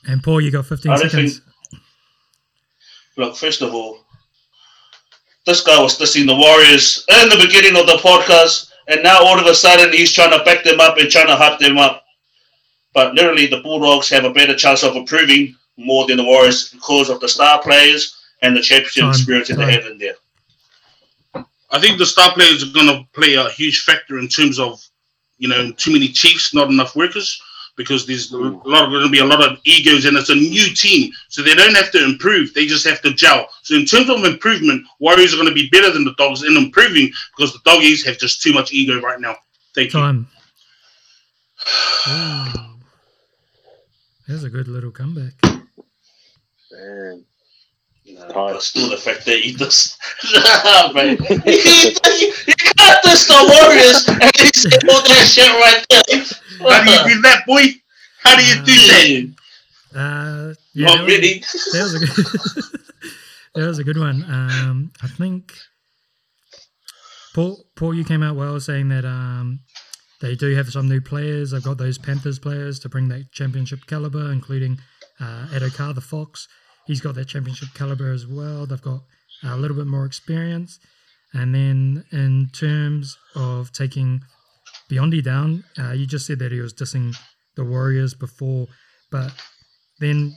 And Paul, you got 15 I don't seconds. Look, first of all, this guy was dissing the Warriors in the beginning of the podcast, and now all of a sudden he's trying to back them up and trying to hype them up. But literally, the Bulldogs have a better chance of improving more than the Warriors because of the star players and the championship Time, experience that they have in there. I think the star players are going to play a huge factor in terms of, you know, too many Chiefs, not enough workers, because there's a lot of going to be a lot of egos, and it's a new team, so they don't have to improve; they just have to gel. So in terms of improvement, Warriors are going to be better than the Dogs in improving because the Doggies have just too much ego right now. Thank you. Time. (sighs) Ooh. There's a good little comeback. Man. No, but still the fact that he does, (laughs) man. (laughs) you, you, you can't the Warriors and he said all that shit right there. How do you do that, boy? How do you do that? Uh, yeah, Not that was- really. that was a good (laughs) that was a good one. Um, I think Paul Paul, you came out well saying that um, they do have some new players. They've got those Panthers players to bring that championship caliber, including uh, Addo-Carr the Fox. He's got that championship caliber as well. They've got a little bit more experience. And then in terms of taking Beyondy down, uh, you just said that he was dissing the Warriors before, but then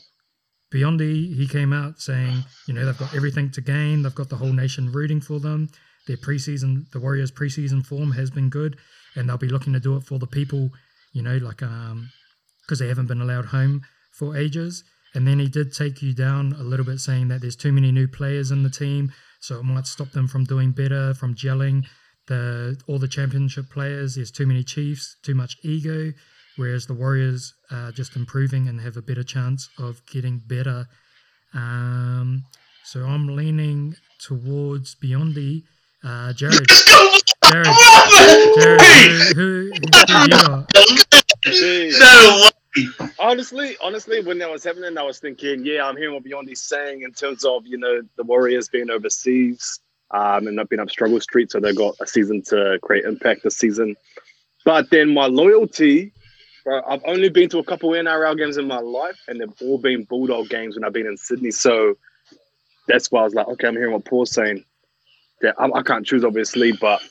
Beyondy, he came out saying, you know, they've got everything to gain. They've got the whole nation rooting for them. Their preseason, the Warriors' preseason form has been good, and they'll be looking to do it for the people, you know, like um, because they haven't been allowed home for ages. And then he did take you down a little bit, saying that there's too many new players in the team, so it might stop them from doing better, from gelling. The all the championship players, there's too many Chiefs, too much ego whereas the Warriors are just improving and have a better chance of getting better. Um, so I'm leaning towards Beyondy. Uh, Jared, Jared, Jared, who, who, who you got? Jeez. No honestly, honestly, when that was happening, I was thinking, yeah, I'm hearing what Beyondy's saying in terms of you know the Warriors being overseas um, and not being up struggle street, so they've got a season to create impact this season. But then my loyalty, bro, I've only been to a couple NRL games in my life, and they've all been Bulldog games when I've been in Sydney. So that's why I was like, okay, I'm hearing what Paul's saying. Yeah, I, I can't choose obviously, but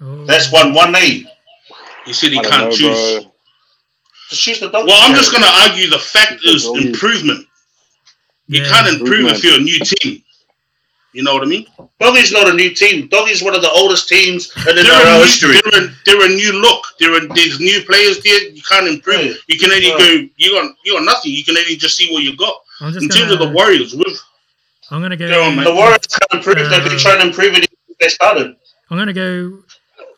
Oh, That's one one knee. He said he can't know, choose. bro. Just choose the dog. Well, I'm just going to argue the fact is improvement. You Yeah. can't improve if you're a new team. You know what I mean? Doggy's not a new team. Doggy's one of the oldest teams in They're, NRL a new, history. they're, a, they're a new look. There are there's new players there. You can't improve. Yeah. You can only Yeah. go. You got you got nothing. You can only just see what you got. In gonna, terms of the Warriors, with I'm gonna go. Go on. The Warriors can't improve. They've been Uh, trying to improve it since they started. I'm gonna go.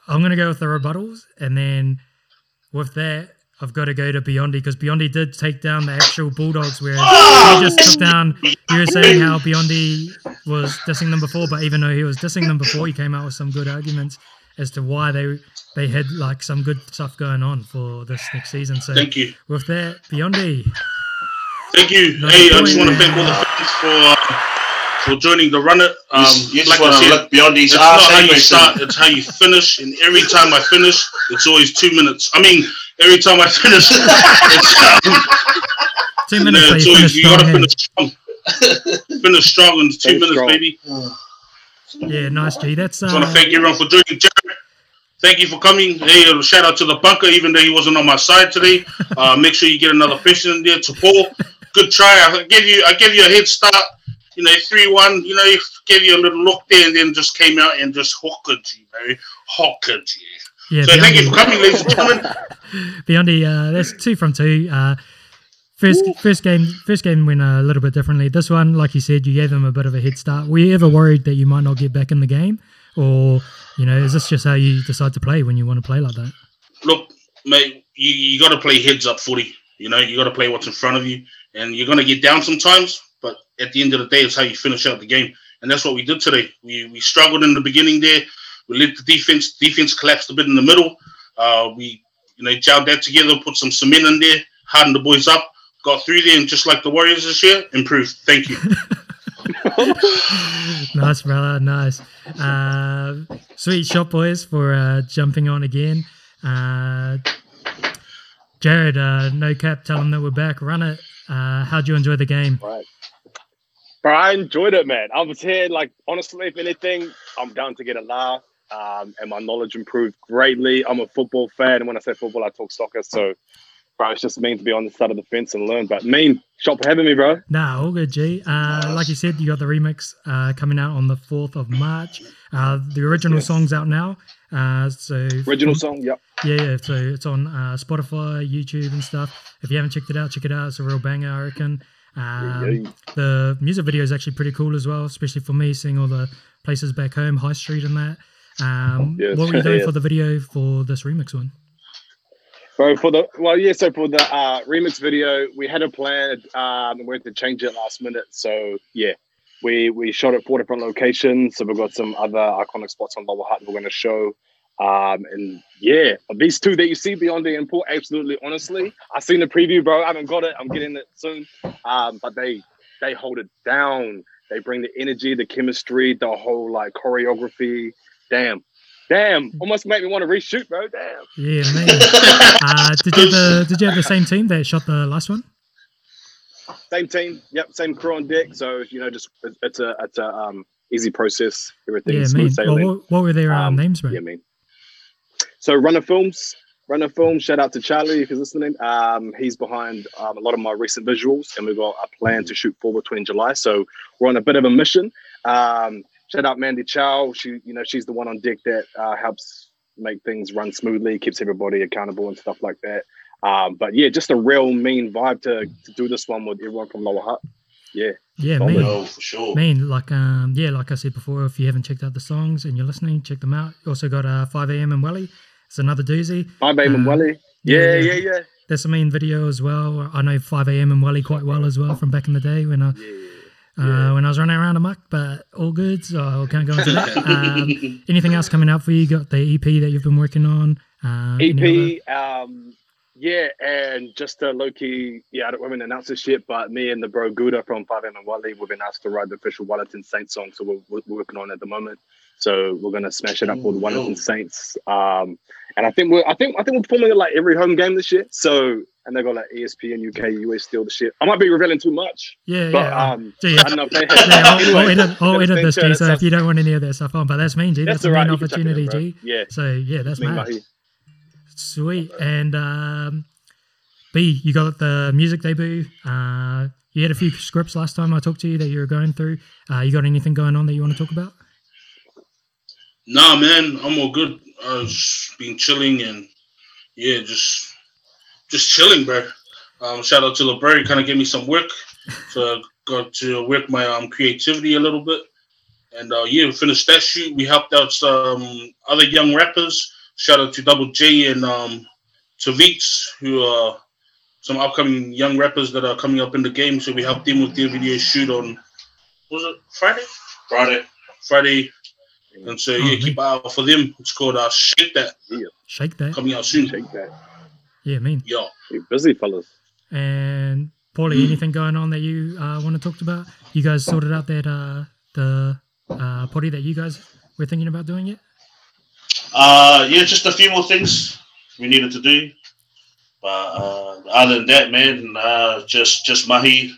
I'm gonna go with the rebuttals, and then with that, I've got to go to Beyondy because Beyondy did take down the actual Bulldogs, where (laughs) Oh, he just took down. You were saying how Beyondy was dissing them before, but even though he was dissing them before, he came out with some good arguments as to why they they had like some good stuff going on for this next season. So thank you, with that, Beyondy, thank you. No hey, I just want to thank all the fans for uh, for joining the runner. Um, you just like want to look beyond these It's not how you start, it's how you finish. And every time I finish, it's always two minutes. I mean, every time I finish, (laughs) it's, um, two minutes, no, so you you got to finish strong. finish strong in two Finish minutes, strong. baby. Yeah, nice, G. That's I want to uh, thank everyone for joining. Jared, thank you for coming. Hey, a shout out to the bunker, even though he wasn't on my side today. (laughs) Uh, make sure you get another person in there to Paul. Good try. I give you, I give you a head start. You know, three one. You know, he gave you a little look there, and then just came out and just hooked you, man. Hooked you. yeah. So thank you for coming, ladies and gentlemen. (laughs) Beyondy, uh, that's two from two. Uh, first, first game, first game went a little bit differently. This one, like you said, you gave them a bit of a head start. Were you ever worried that you might not get back in the game, or you know, is this just how you decide to play when you want to play like that? Look, mate, you, you got to play heads up footy. You know, you got to play what's in front of you, and you're going to get down sometimes. But at the end of the day, it's how you finish out the game, and that's what we did today. We we struggled in the beginning there. We let the defense defense collapsed a bit in the middle. Uh, we you know gelled that together, put some cement in there, hardened the boys up, got through there, and just like the Warriors this year, improved. Thank you. (laughs) nice, brother. Nice. Uh, sweet shot, boys, for uh, jumping on again. Uh, Jared, uh, no cap, tell them that we're back. Run it. Uh, how'd you enjoy the game? Right. Bro, I enjoyed it, man. I was here, like, honestly, if anything, I'm down to get a laugh. Um, and my knowledge improved greatly. I'm a football fan. And when I say football, I talk soccer. So bro. It's just mean to be on the side of the fence and learn. But mean, shop for having me, bro. Nah, all good, G. Uh, like you said, you got the remix uh, coming out on the 4th of March. Uh, the original yes. song's out now. Uh, so Original song, yep. Yeah, yeah. So it's on uh, Spotify, YouTube, and stuff. If you haven't checked it out, check it out. It's a real banger, I reckon. Um, the music video is actually pretty cool as well, especially for me, seeing all the places back home, High Street, and that. Um. (laughs) What were you doing yeah. for the video for this remix one? Bro, for the well, yeah. So for the uh, remix video, we had a plan. Um, we had to change it last minute. So yeah, we we shot at four different locations. So we've got some other iconic spots on Lower Hutt we're going to show. Um, and yeah, these two that you see beyond the import, absolutely, honestly, I seen the preview, bro. I haven't got it. I'm getting it soon. Um, but they they hold it down. They bring the energy, the chemistry, the whole like choreography. Damn, Damn, almost made me want to reshoot, bro. Damn. Yeah, man. (laughs) uh, did you have the Did you have the same team that shot the last one? Same team. Yep, same crew on deck. So you know, just it's a it's a um easy process. Everything. Yeah, man. Well, what, what, were their um, um, names, bro? Yeah, man. So Runner Films. Runner Films. Shout out to Charlie if he's listening. Um, he's behind um, a lot of my recent visuals, and we've got a plan to shoot four between July. So we're on a bit of a mission. Um, shout out Mandy Chow. She, you know, she's the one on deck that uh, helps make things run smoothly, keeps everybody accountable and stuff like that. Um, but yeah, just a real mean vibe to, to do this one with everyone from Lower Hutt. Yeah. Yeah, mean. Oh, for sure. Mean, like um, yeah, like I said before, if you haven't checked out the songs and you're listening, check them out. You also got uh, 5 a.m. and Welly. It's another doozy. 5 a.m. in um, Welly. Yeah, yeah, yeah, yeah. There's a mean video as well. I know 5 a.m. and Welly quite well as well from back in the day when I. Yeah uh, when I was running around amok, but all good. So I can't go into that. (laughs) Um, anything else coming out for you? You got the EP that you've been working on. Uh, EP, um, yeah, and just a low key, yeah, I don't want to announce this shit, but me and the bro Gouda from 5M and Welly, we've been asked to write the official Wellington Saints song, so we're, we're working on it at the moment. So we're gonna smash it up for the Wellington Saints. Um, and I think we're I think I think we're performing it like every home game this year. So and they got like ESPN UK, US still the shit. I might be revealing too much. Yeah, but, yeah. Um, I don't know if they (laughs) have, yeah, I'll, anyway, I'll edit, I'll edit this, G. So if you don't want any of that stuff on, but that's mean, G. That's, that's a right, opportunity, in, G. Yeah. So yeah, that's mad. Sweet. And um, B, you got the music debut. Uh, you had a few scripts last time I talked to you that you were going through. Uh, you got anything going on that you want to talk about? Nah, man, I'm all good. I've been chilling and yeah, just just chilling, bro. Um, shout out to LeBron, kind of gave me some work, (laughs) so I got to work my um creativity a little bit. And uh, yeah, we finished that shoot. We helped out some other young rappers. Shout out to Double J and um, Tavits, who are some upcoming young rappers that are coming up in the game. So we helped them with their video shoot on was it Friday? Friday. Friday and so, yeah, oh, keep out for them. It's called uh, Shake That. Yeah. Shake That. Coming out soon. Shake That. Yeah, I mean. Yeah. You're busy, fellas. And, Paulie, mm. anything going on that you uh, want to talk about? You guys sorted out that uh, the uh, potty that you guys were thinking about doing yet? Uh, yeah, just a few more things we needed to do. But uh, other than that, man, uh, just just mahi,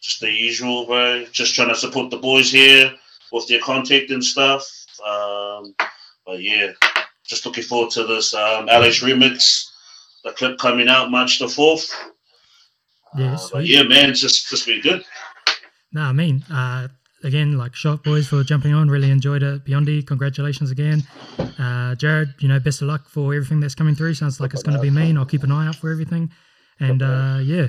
just the usual, bro. Just trying to support the boys here with their contact and stuff. Um, but yeah, just looking forward to this um, Alex remix, the clip coming out March the fourth. Yeah, uh, yeah, man, it's just just been good. No, I mean, uh, again, like shot boys for jumping on. Really enjoyed it. Beyondy, congratulations again. Uh, Jared, you know, best of luck for everything that's coming through. Sounds like it's going to be mean. I'll keep an eye out for everything. And uh, yeah,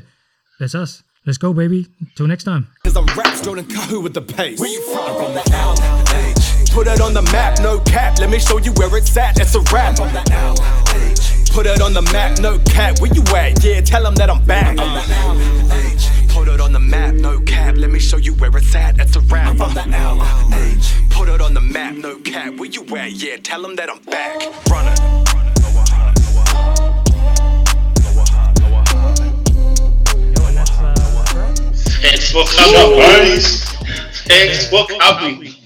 that's us. Let's go, baby. Till next time. Cause I'm rap with the pace. Where you from? I'm from the L. Put it on the map, no cap. Let me show you where it's at. It's a rap. Put it on the map, no cap. Where you at? Yeah, tell them that I'm back. Put it on the map, no cap. Let me show you where it's at. It's a rap. Put it on the map, no cap. Where you at? Yeah, tell them that I'm back. Run it. Thanks for coming, boys. Thanks for coming.